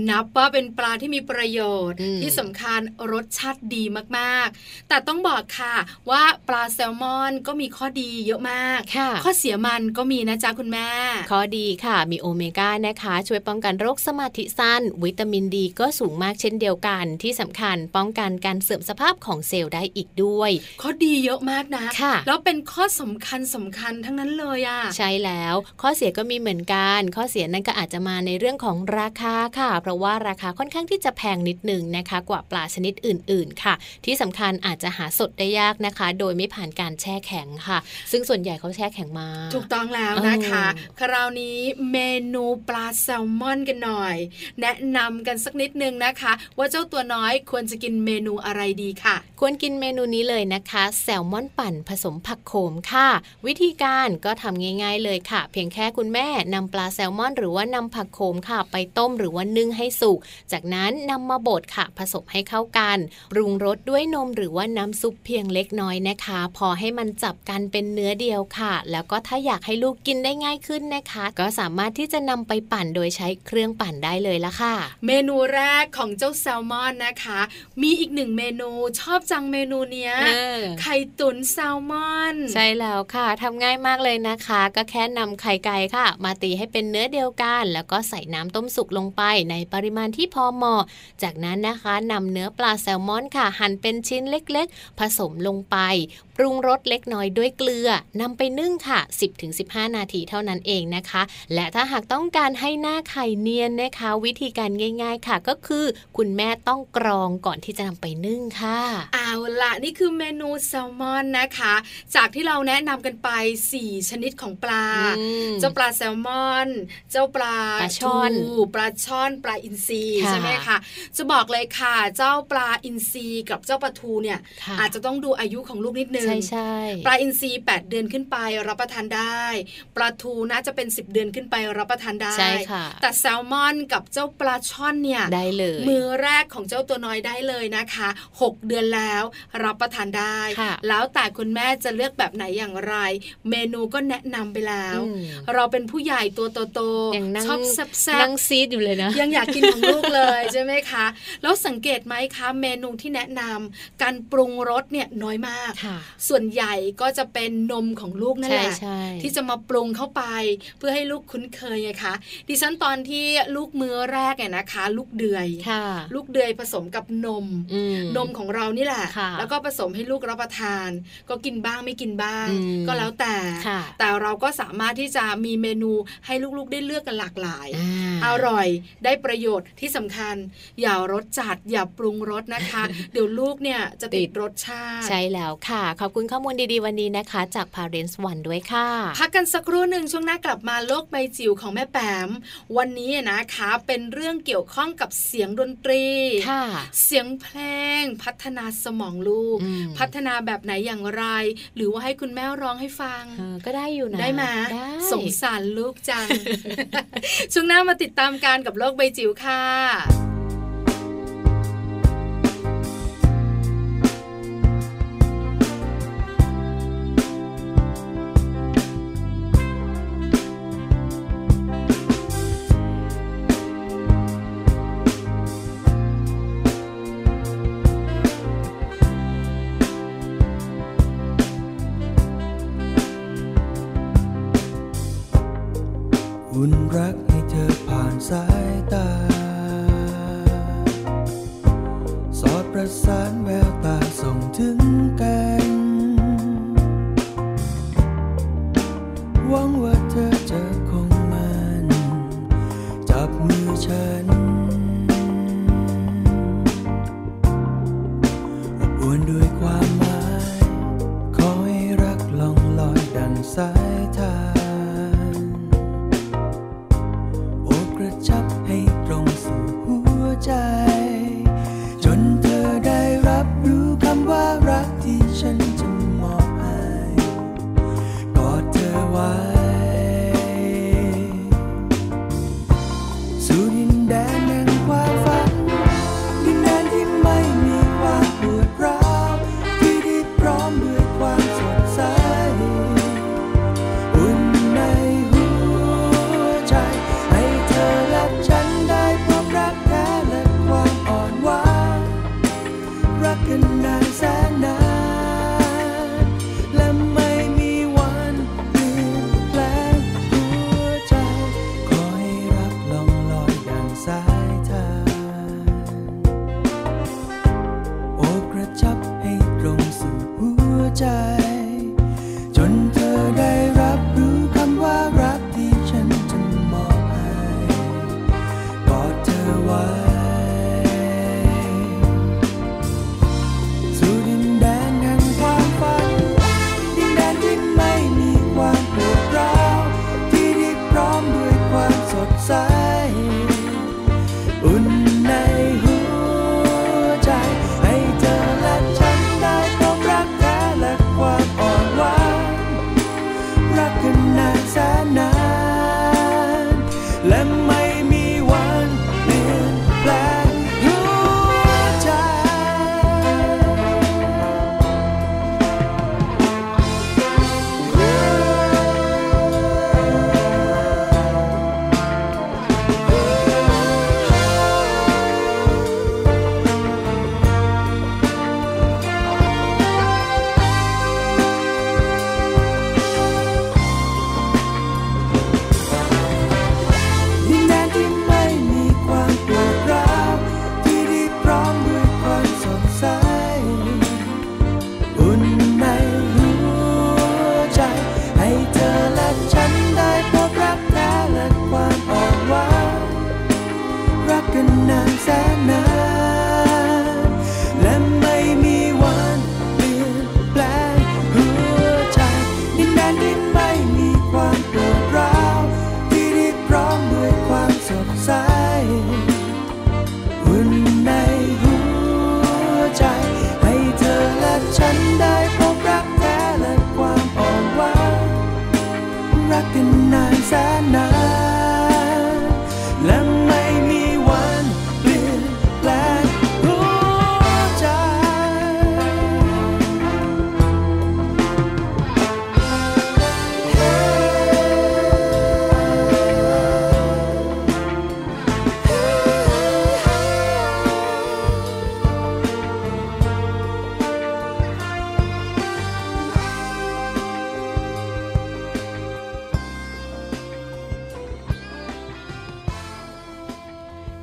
นับว่าเป็นปลาที่มีประโยชน์อืมที่สำคัญรสชาติดีมากๆ แต่ต้องบอกค่ะว่าปลาแซลมอนก็มีข้อดีเยอะมากค่ะข้อเสียมันก็มีนะจ๊ะคุณแม่ ข้อดีค่ะ มีโอเมก้านะคะ ช่วยป้องกันโรคสมาธิสั้น วิตามินดีก็สูงมากเช่นเดียวกันที่สำคัญป้องกันการเสื่อมสภาพของเซลล์ได้อีกด้วย ข้อดีเยอะมากนะค่ะแล้วเป็นข้อสำคัญสำคัญทั้งนั้นเลยอะใช่แล้ว ข้อเสียก็มีเหมือนกัน ข้อเสียนั่นก็อาจจะมาในเรื่องของราคาค่ะ เพราะว่าราคาค่อนข้างที่จะแพงนิดหนึ่งนะคะ กว่าปลาชนิดอื่น ๆ ค่ะ ที่สำคัญอาจจะหาสดได้ยากนะคะ โดยไม่ผ่านการแช่แข็งค่ะ ซึ่งส่วนใหญ่เขาแช่แข็งมา ถูกต้องแล้วนะคะเออคราวนี้เมนูปลาแซลมอนกันหน่อย แนะนำกันสักนิดนึงนะคะ ว่าเจ้าตัวน้อยควรจะกินเมนูอะไรดีค่ะ ควรกินเมนูนี้เลยนะคะ แซลมอนปั่นผสมผักโขมค่ะวิธีการก็ทำง่าย ๆเลยค่ะ เพียงแค่คุณแม่นำปลาแซลมอน หรือว่านำผักโขมค่ะ ไปต้มหรือว่านึ่งให้สุก จากนั้นนำมาบดค่ะ ผสมให้เข้ากันปรุงรสด้วยนมหรือว่าน้ำซุปเพียงเล็กน้อยนะคะ พอให้มันจับกันเป็นเนื้อเดียวค่ะ แล้วก็ถ้าอยากให้ลูกกินได้ง่ายขึ้นนะคะ ก็สามารถที่จะนำไปปั่นโดยใช้เครื่องปั่นได้เลยละค่ะ เมนูแรกของเจ้าแซลมอนนะคะ มีอีกหนึ่งเมนูชอบจังเมนูเนี้ยเออไข่ตุ๋นแซลมอน ใช่แล้วค่ะทำง่ายมากเลยนะคะ ก็แค่นำไข่ไก่ค่ะ มาตีให้เป็นเนื้อเดียวกัน แล้วก็ใส่น้ำต้มสุกลงไปในปริมาณที่พอเหมาะ จากนั้นนะคะนำเนื้อปลาแซลมอนค่ะ หั่นเป็นชิ้นเล็ก ๆ ผสมลงไป ปรุงรสเล็กน้อยด้วยเกลือนำไปนึ่งค่ะ 10-15 นาทีเท่านั้นเองนะคะ และถ้าหากต้องการให้หน้าไข่เนียนนะคะ วิธีการง่าย ๆค่ะ ก็คือคุณแม่ต้องกรองก่อนที่จะนำไปนึ่งค่ะ เอาละนี่คือเมนูแซลมอนนะคะ จากที่เราแนะนำกันไป 4 ชนิดของปลาอืมเจ้าปลาแซลมอน เจ้าปลาปลาช่อนทูปลาช่อนปลาอินทรีค่ะใช่ไหมคะจะบอกเลยค่ะ เจ้าปลาอินทรีกับเจ้าปลาทูเนี่ยค่ะอาจจะต้องดูอายุของลูกนิดนึงใช่ใช่ปลาอินทรี8เดือนขึ้นไปรับประทานได้ปลาทูน่าจะเป็น 10 เดือนขึ้นไปรับประทานได้ใช่ค่ะแต่แซลมอนกับเจ้าปลาช่อนเนี่ยได้เลย มือแรกของเจ้าตัวน้อยได้เลยนะคะ 6 เดือนแล้วรับประทานได้ค่ะแล้วแต่คุณแม่จะเลือกแบบไหนอย่างไร เมนูก็แนะนำไปแล้วอืมเราเป็นผู้ใหญ่ตัวโตยังนั่งชอบแซ่บนั่งซีดอยู่เลยนะๆยังอยากกินของลูกเลยใช่ไหมคะ แล้วสังเกตไหมคะ เมนูที่แนะนำการปรุงรสเนี่ยน้อยมากค่ะส่วนใหญ่ก็จะเป็นนมของลูกนั่นใช่แหละใช่ที่จะมาปรุงเข้าไป เพื่อให้ลูกคุ้นเคยไงคะดิฉันตอนที่ลูกมือแรกเนี่ยนะคะ ลูกเดือยค่ะลูกเดือยผสมกับนมอืมนมของเรานี่แหละค่ะแล้วก็ผสมให้ลูกรับประทาน ก็กินบ้างไม่กินบ้างอืมก็แล้วแต่ค่ะแต่เราก็สามารถที่จะมีเมนูให้ลูกๆได้เลือกกันหลากหลายอ่าอร่อยได้ประโยชน์ที่สำคัญ อย่ารสจัดอย่าปรุงรสนะคะ เดี๋ยวลูกเนี่ยจะติดรสชาติ ใช่แล้วค่ะขอบคุณข้อมูลดีๆวันนี้นะคะ จาก Parents One ด้วยค่ะ พักกันสักครู่หนึ่งช่วงหน้ากลับมาโลกใบจิ๋วของแม่แปม วันนี้นะคะเป็นเรื่องเกี่ยวข้องกับเสียงดนตรีค่ะเสียงเพลง พัฒนาสมองลูกอืมพัฒนาแบบไหนอย่างไร หรือว่าให้คุณแม่ร้องให้ฟังเออก็ได้อยู่นะได้ไหมได้สงสารลูกจัง ช่วงหน้ามาติดตามการกับโลกใบจิ๋วค่ะ อุ่นรักให้เธอผ่านสายตา สอดประสาน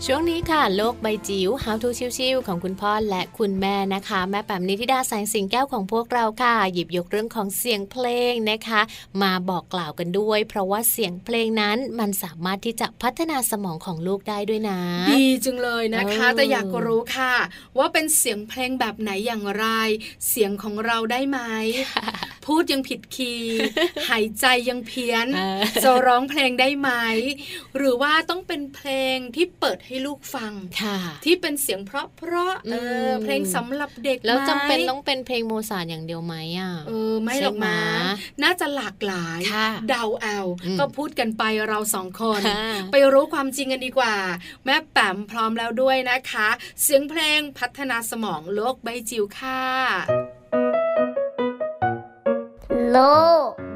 ช่ว งนี้ค่ะ โลกใบจิ๋ว How to ชิวๆของคุณพ่อและคุณแม่นะคะ แม่แปมนิธิดาแสงสิงแก้วของพวกเราค่ะ หยิบยกเรื่องของเสียงเพลงนะคะ มาบอกกล่าวกันด้วย เพราะว่าเสียงเพลงนั้นมันสามารถที่จะพัฒนาสมองของลูกได้ด้วยนะ ดีจังเลยนะคะเออแต่อยากรู้ค่ะ ว่าเป็นเสียงเพลงแบบไหนอย่างไร เสียงของเราได้ไหมพูดยังผิดคีย์หายใจยังเพี้ยนเออจะร้องเพลงได้ไหมหรือว่าต้องเป็นเพลงที่เปิดให้ลูกฟังค่ะ ที่เป็นเสียงเพราะเพราะๆเออมเพลงสำหรับเด็กแล้วไหมจำเป็นต้องเป็นเพลงโมซาร์ทอย่างเดียวไหมอะเออไม่หรอกมาใช่ไหมน่าจะหลากหลายค่ะเดาเอาอืมก็พูดกันไปเราสองคนค่ะไปรู้ความจริงกันดีกว่า แม่แปมพร้อมแล้วด้วยนะคะ เสียงเพลงพัฒนาสมองโลกใบจิ๋วค่ะโลก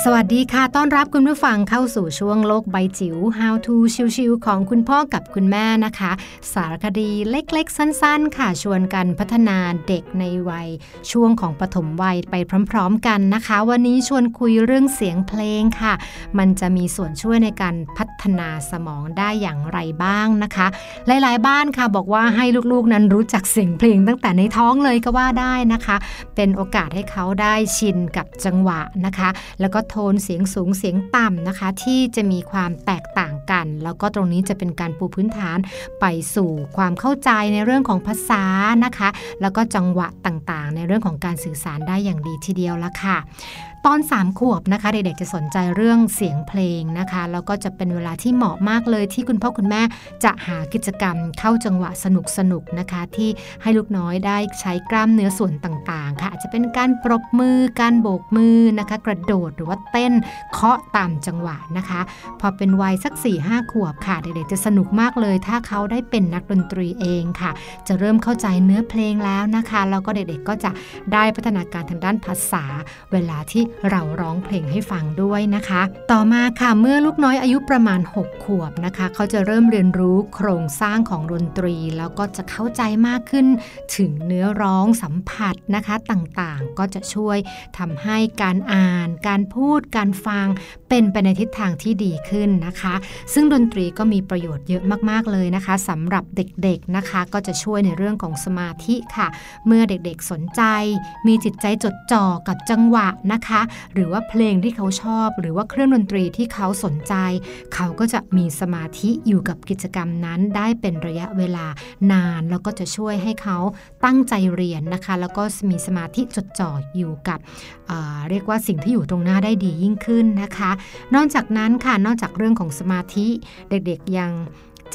สวัสดีค่ะ ต้อนรับคุณผู้ฟังเข้าสู่ช่วงโลกใบจิ๋ว How to ชิวๆของคุณพ่อกับคุณแม่นะคะ สารคดีเล็กๆ สั้นๆ ค่ะ ชวนกันพัฒนาเด็กในวัย ช่วงของปฐมวัยไปพร้อมๆ กันนะคะ วันนี้ชวนคุยเรื่องเสียงเพลงค่ะ มันจะมีส่วนช่วยในการพัฒนาสมองได้อย่างไรบ้างนะคะ หลายๆ บ้านค่ะบอกว่าให้ลูกๆ นั้นรู้จักเสียงเพลงตั้งแต่ในท้องเลยก็ว่าได้นะคะ เป็นโอกาสให้เขาได้ชินกับจังหวะนะคะ แล้วก็โทนเสียงสูงเสียงต่ำนะคะ ที่จะมีความแตกต่างกัน แล้วก็ตรงนี้จะเป็นการปูพื้นฐานไปสู่ความเข้าใจในเรื่องของภาษานะคะ แล้วก็จังหวะต่างๆ ในเรื่องของการสื่อสารได้อย่างดีทีเดียวละค่ะ ตอน 3 ขวบนะคะ เด็กๆจะสนใจเรื่องเสียงเพลงนะคะ แล้วก็จะเป็นเวลาที่เหมาะมากเลยที่คุณพ่อคุณแม่จะหากิจกรรมเข้าจังหวะสนุกๆน,นะคะ ที่ให้ลูกน้อยได้ใช้กล้ามเนื้อส่วนต่างๆ ค่ะ อาจจะเป็นการปรบมือการโบกมือนะคะ กระโดดหรือว่าเต้นเคาะตามจังหวะนะคะ พอเป็นวัยสัก4 5ขวบค่ะ เด็กๆจะสนุกมากเลย ถ้าเขาได้เป็นนักดนตรีเองค่ะ จะเริ่มเข้าใจเนื้อเพลงแล้วนะคะแล้วก็เด็กๆก็จะได้พัฒนาการทางด้านภาษาเวลาที่เราร้องเพลงให้ฟังด้วยนะคะ ต่อมาค่ะเมื่อลูกน้อยอายุประมาณ 6 ขวบนะคะ เขาจะเริ่มเรียนรู้โครงสร้างของดนตรี แล้วก็จะเข้าใจมากขึ้น ถึงเนื้อร้องสัมผัสนะคะต่างๆ ก็จะช่วยทำให้การอ่าน การพูด การฟังเป็นไปในทิศทางที่ดีขึ้นนะคะ ซึ่งดนตรีก็มีประโยชน์เยอะมากๆเลยนะคะสำหรับเด็กๆนะคะ ก็จะช่วยในเรื่องของสมาธิค่ะ เมื่อเด็กๆสนใจ มีจิตใจจดจ่อกับจังหวะนะคะหรือว่าเพลงที่เขาชอบ หรือว่าเครื่องดนตรีที่เขาสนใจ เขาก็จะมีสมาธิอยู่กับกิจกรรมนั้น ได้เป็นระยะเวลานาน แล้วก็จะช่วยให้เขาตั้งใจเรียนนะคะ แล้วก็มีสมาธิจดจ่ออยู่กับเเรียกว่าสิ่งที่อยู่ตรงหน้าได้ดียิ่งขึ้นนะคะ นอกจากนั้นค่ะนอกจากเรื่องของสมาธิเด็กๆยัง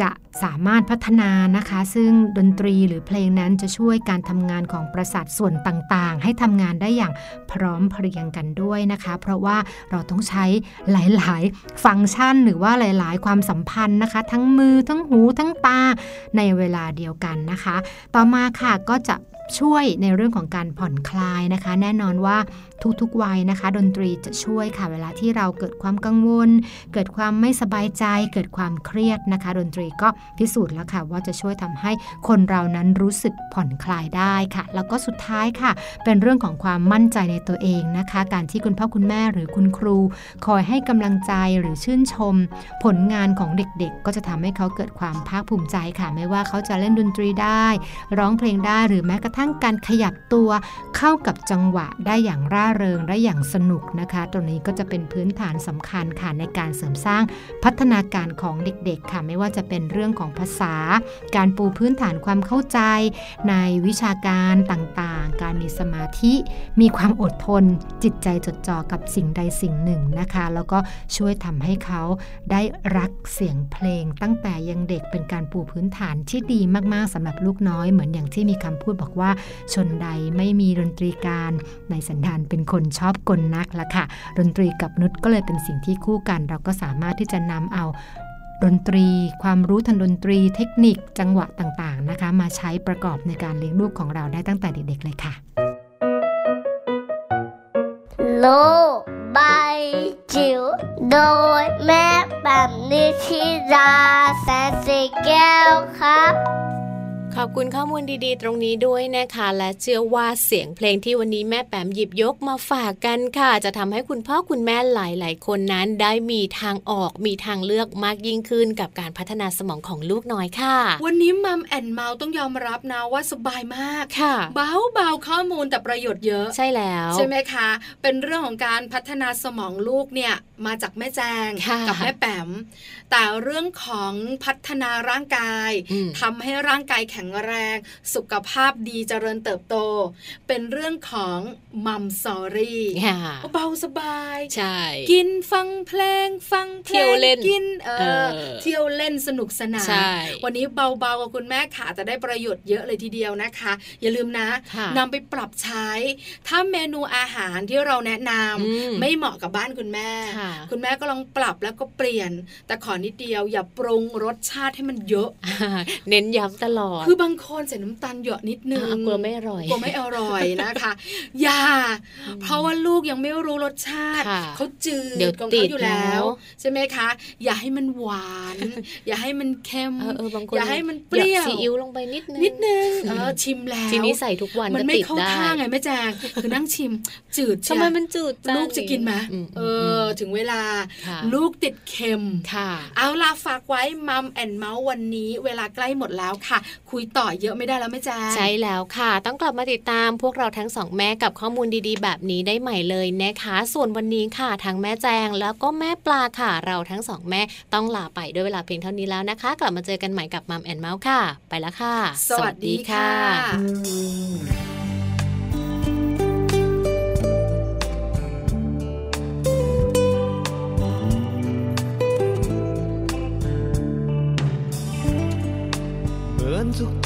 จะสามารถพัฒนานะคะ ซึ่งดนตรีหรือเพลงนั้นจะช่วยการทำงานของประสาทส่วนต่างๆ ให้ทำงานได้อย่างพร้อมเพรียงกันด้วยนะคะ เพราะว่าเราต้องใช้หลายๆ ฟังก์ชันหรือว่าหลาย ๆ ความสัมพันธ์นะคะ ทั้งมือทั้งหูทั้งตาในเวลาเดียวกันนะคะ ต่อมาค่ะก็จะ ช่วยในเรื่องของการผ่อนคลายนะคะ แน่นอนว่าทุกๆวัยนะคะ ดนตรีจะช่วยค่ะ เวลาที่เราเกิดความกังวล เกิดความไม่สบายใจ เกิดความเครียดนะคะ ดนตรีก็พิสูจน์แล้วค่ะ ว่าจะช่วยทำให้คนเรานั้นรู้สึกผ่อนคลายได้ค่ะ แล้วก็สุดท้ายค่ะ เป็นเรื่องของความมั่นใจในตัวเองนะคะ การที่คุณพ่อคุณแม่หรือคุณครู คอยให้กำลังใจหรือชื่นชม ผลงานของเด็กๆ ก็จะทำให้เขาเกิดความภาคภูมิใจค่ะ ไม่ว่าเขาจะเล่นดนตรีได้ ร้องเพลงได้หรือแม้กระทั่งการขยับตัวเข้ากับจังหวะได้อย่างร่าเริงได้อย่างสนุกนะคะ ตรงนี้ก็จะเป็นพื้นฐานสำคัญค่ะในการเสริมสร้างพัฒนาการของเด็กๆค่ะ ไม่ว่าจะเป็นเรื่องของภาษา การปูพื้นฐานความเข้าใจ ในวิชาการต่างๆ การมีสมาธิ มีความอดทน จิตใจจดจ่อกับสิ่งใดสิ่งหนึ่งนะคะ แล้วก็ช่วยทำให้เขาได้รักเสียงเพลง ตั้งแต่ยังเด็กเป็นการปูพื้นฐานที่ดีมากๆสำหรับลูกน้อยเหมือนอย่างที่มีคำพูดบอกว่าชนใดไม่มีดนตรีการในสันดานเป็นคนชอบกลนักละค่ะ ดนตรีกับนุชก็เลยเป็นสิ่งที่คู่กัน เราก็สามารถที่จะนำเอาดนตรี ความรู้ทางดนตรี เทคนิค จังหวะต่างๆนะคะ มาใช้ประกอบในการเลี้ยงลูกของเราได้ตั้งแต่เด็กๆเลยค่ะ โลกใบจิ๋วโดยแม่แบบนิชิราแสนสีแก้วครับ ขอบคุณข้อมูลดีๆ ตรงนี้ด้วยนะคะ และเชื่อว่าเสียงเพลงที่วันนี้แม่แปมหยิบยกมาฝากกันค่ะ จะทำให้คุณพ่อคุณแม่หลาย ๆ คนนั้นได้มีทางออกมีทางเลือกมากยิ่งขึ้นกับการพัฒนาสสมองของลูกน้อยค่ะ วันนี้ Mom and Mouth ต้องยอมรับนะว่าสบายมากค่ะ เบาเบาๆข้อมูลแต่ประโยชน์เยอะใช่แล้ว ใช่ไหมคะ เป็นเรื่องของการพัฒนาสมองลูกเนี่ยมาจากแม่แจงค่ะกับแม่แปมแต่เรื่องของพัฒนาร่างกายอืมทำให้ร่างกายแข็งแรง สุขภาพดีเจริญเติบโต เป็นเรื่องของ Mom Story ค่ะเบาสบาย ใช่ กินฟังเพลงฟังเพลงเที่ยวเล่นกินเออเออเที่ยวเล่นสนุกสนานใช่วันนี้เบาๆกับคุณแม่ขาจะได้ประโยชน์เยอะเลยทีเดียวนะคะ อย่าลืมนะค่ะนำไปปรับใช้ ถ้าเมนูอาหารที่เราแนะนอืมำไม่เหมาะกับบ้านคุณแม่ค่ะคุณแม่ก็ลองปรับแล้วก็เปลี่ยน แต่ขอนิดเดียวอย่าปรุงรสชาติให้มันเยอะอ่าเน้นย้ำตลอด คือบางคนใส่น้ำตาลเยอะนิดนึงอ่ากลัวไม่อร่อยกลัวไม่อร่อยนะคะอย่าเพราะว่าลูกยังไม่รู้รสชาติค่ะเขาจืเดี๋ยวดของติเขาดอยู่แล้วเนอะใช่ไหมคะ อย่าให้มันหวาน อย่าให้มันเค็มเออเออบางคนอย่าให้มันเปรี้ยวซีอิ๊วลงไปนิดนึงนิดนึงเออชิมแล้วทีนี้ใส่ทุกวันมันก็ไม่ติดเข้าได้ท่าไงแม่แจงคือนั่งชิม จืดทำไมมันจืดจังลูกจะกินไหมอืมเออ ถึงเวลาค่ะลูกติดเค็มค่ะ เอาล่ะฝากไว้มัมแอนเมาส์วันนี้ เวลาใกล้หมดแล้วค่ะคุยต่อเยอะไม่ได้แล้วแม่แจงใช่แล้วค่ะ ต้องกลับมาติดตามพวกเราทั้งสองแม่กับข้อมูลดีๆ แบบนี้ได้ใหม่เลยนะคะ ส่วนวันนี้ค่ะทั้งแม่แจงแล้วก็แม่ปลาค่ะ เราทั้งสองแม่ต้องลาไปด้วยเวลาเพียงเท่านี้แล้วนะคะ กลับมาเจอกันใหม่กับมัมแอนเมาส์ค่ะ ไปแล้วค่ะ สวัสดีค่ะ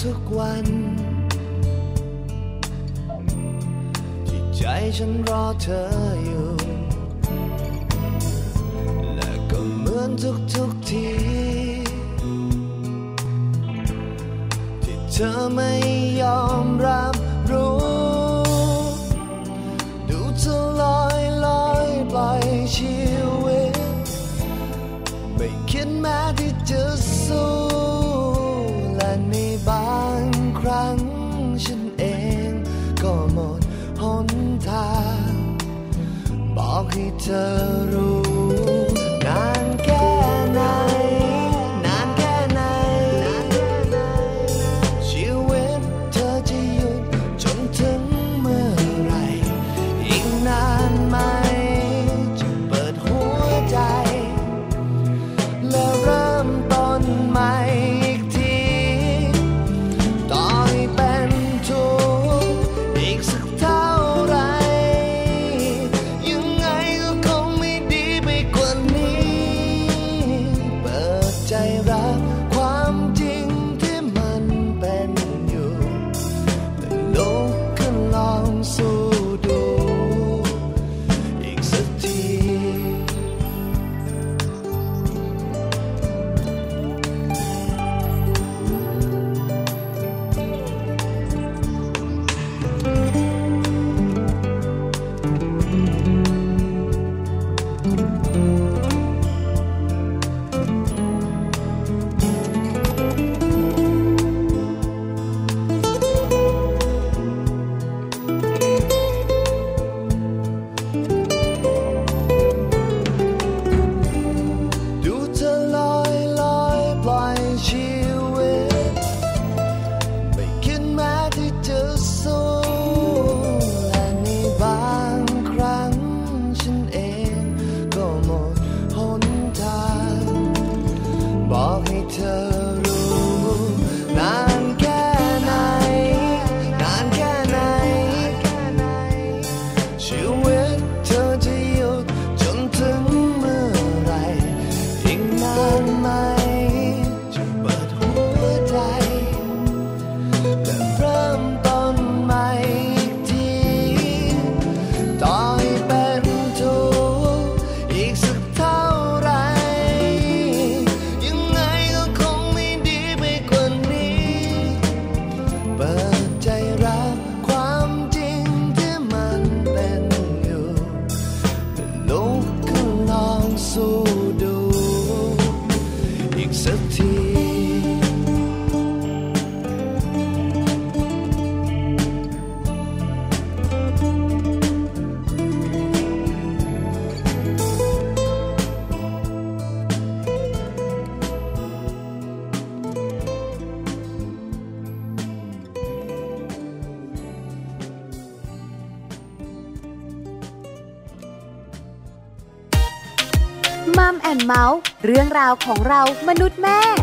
ทุกๆวัน ที่ใจฉันรอเธออยู่ และก็เหมือนทุกๆที ที่เธอไม่ยอมรับ บอกให้เธอรู้ รื่องราวของเรามนุษย์แม่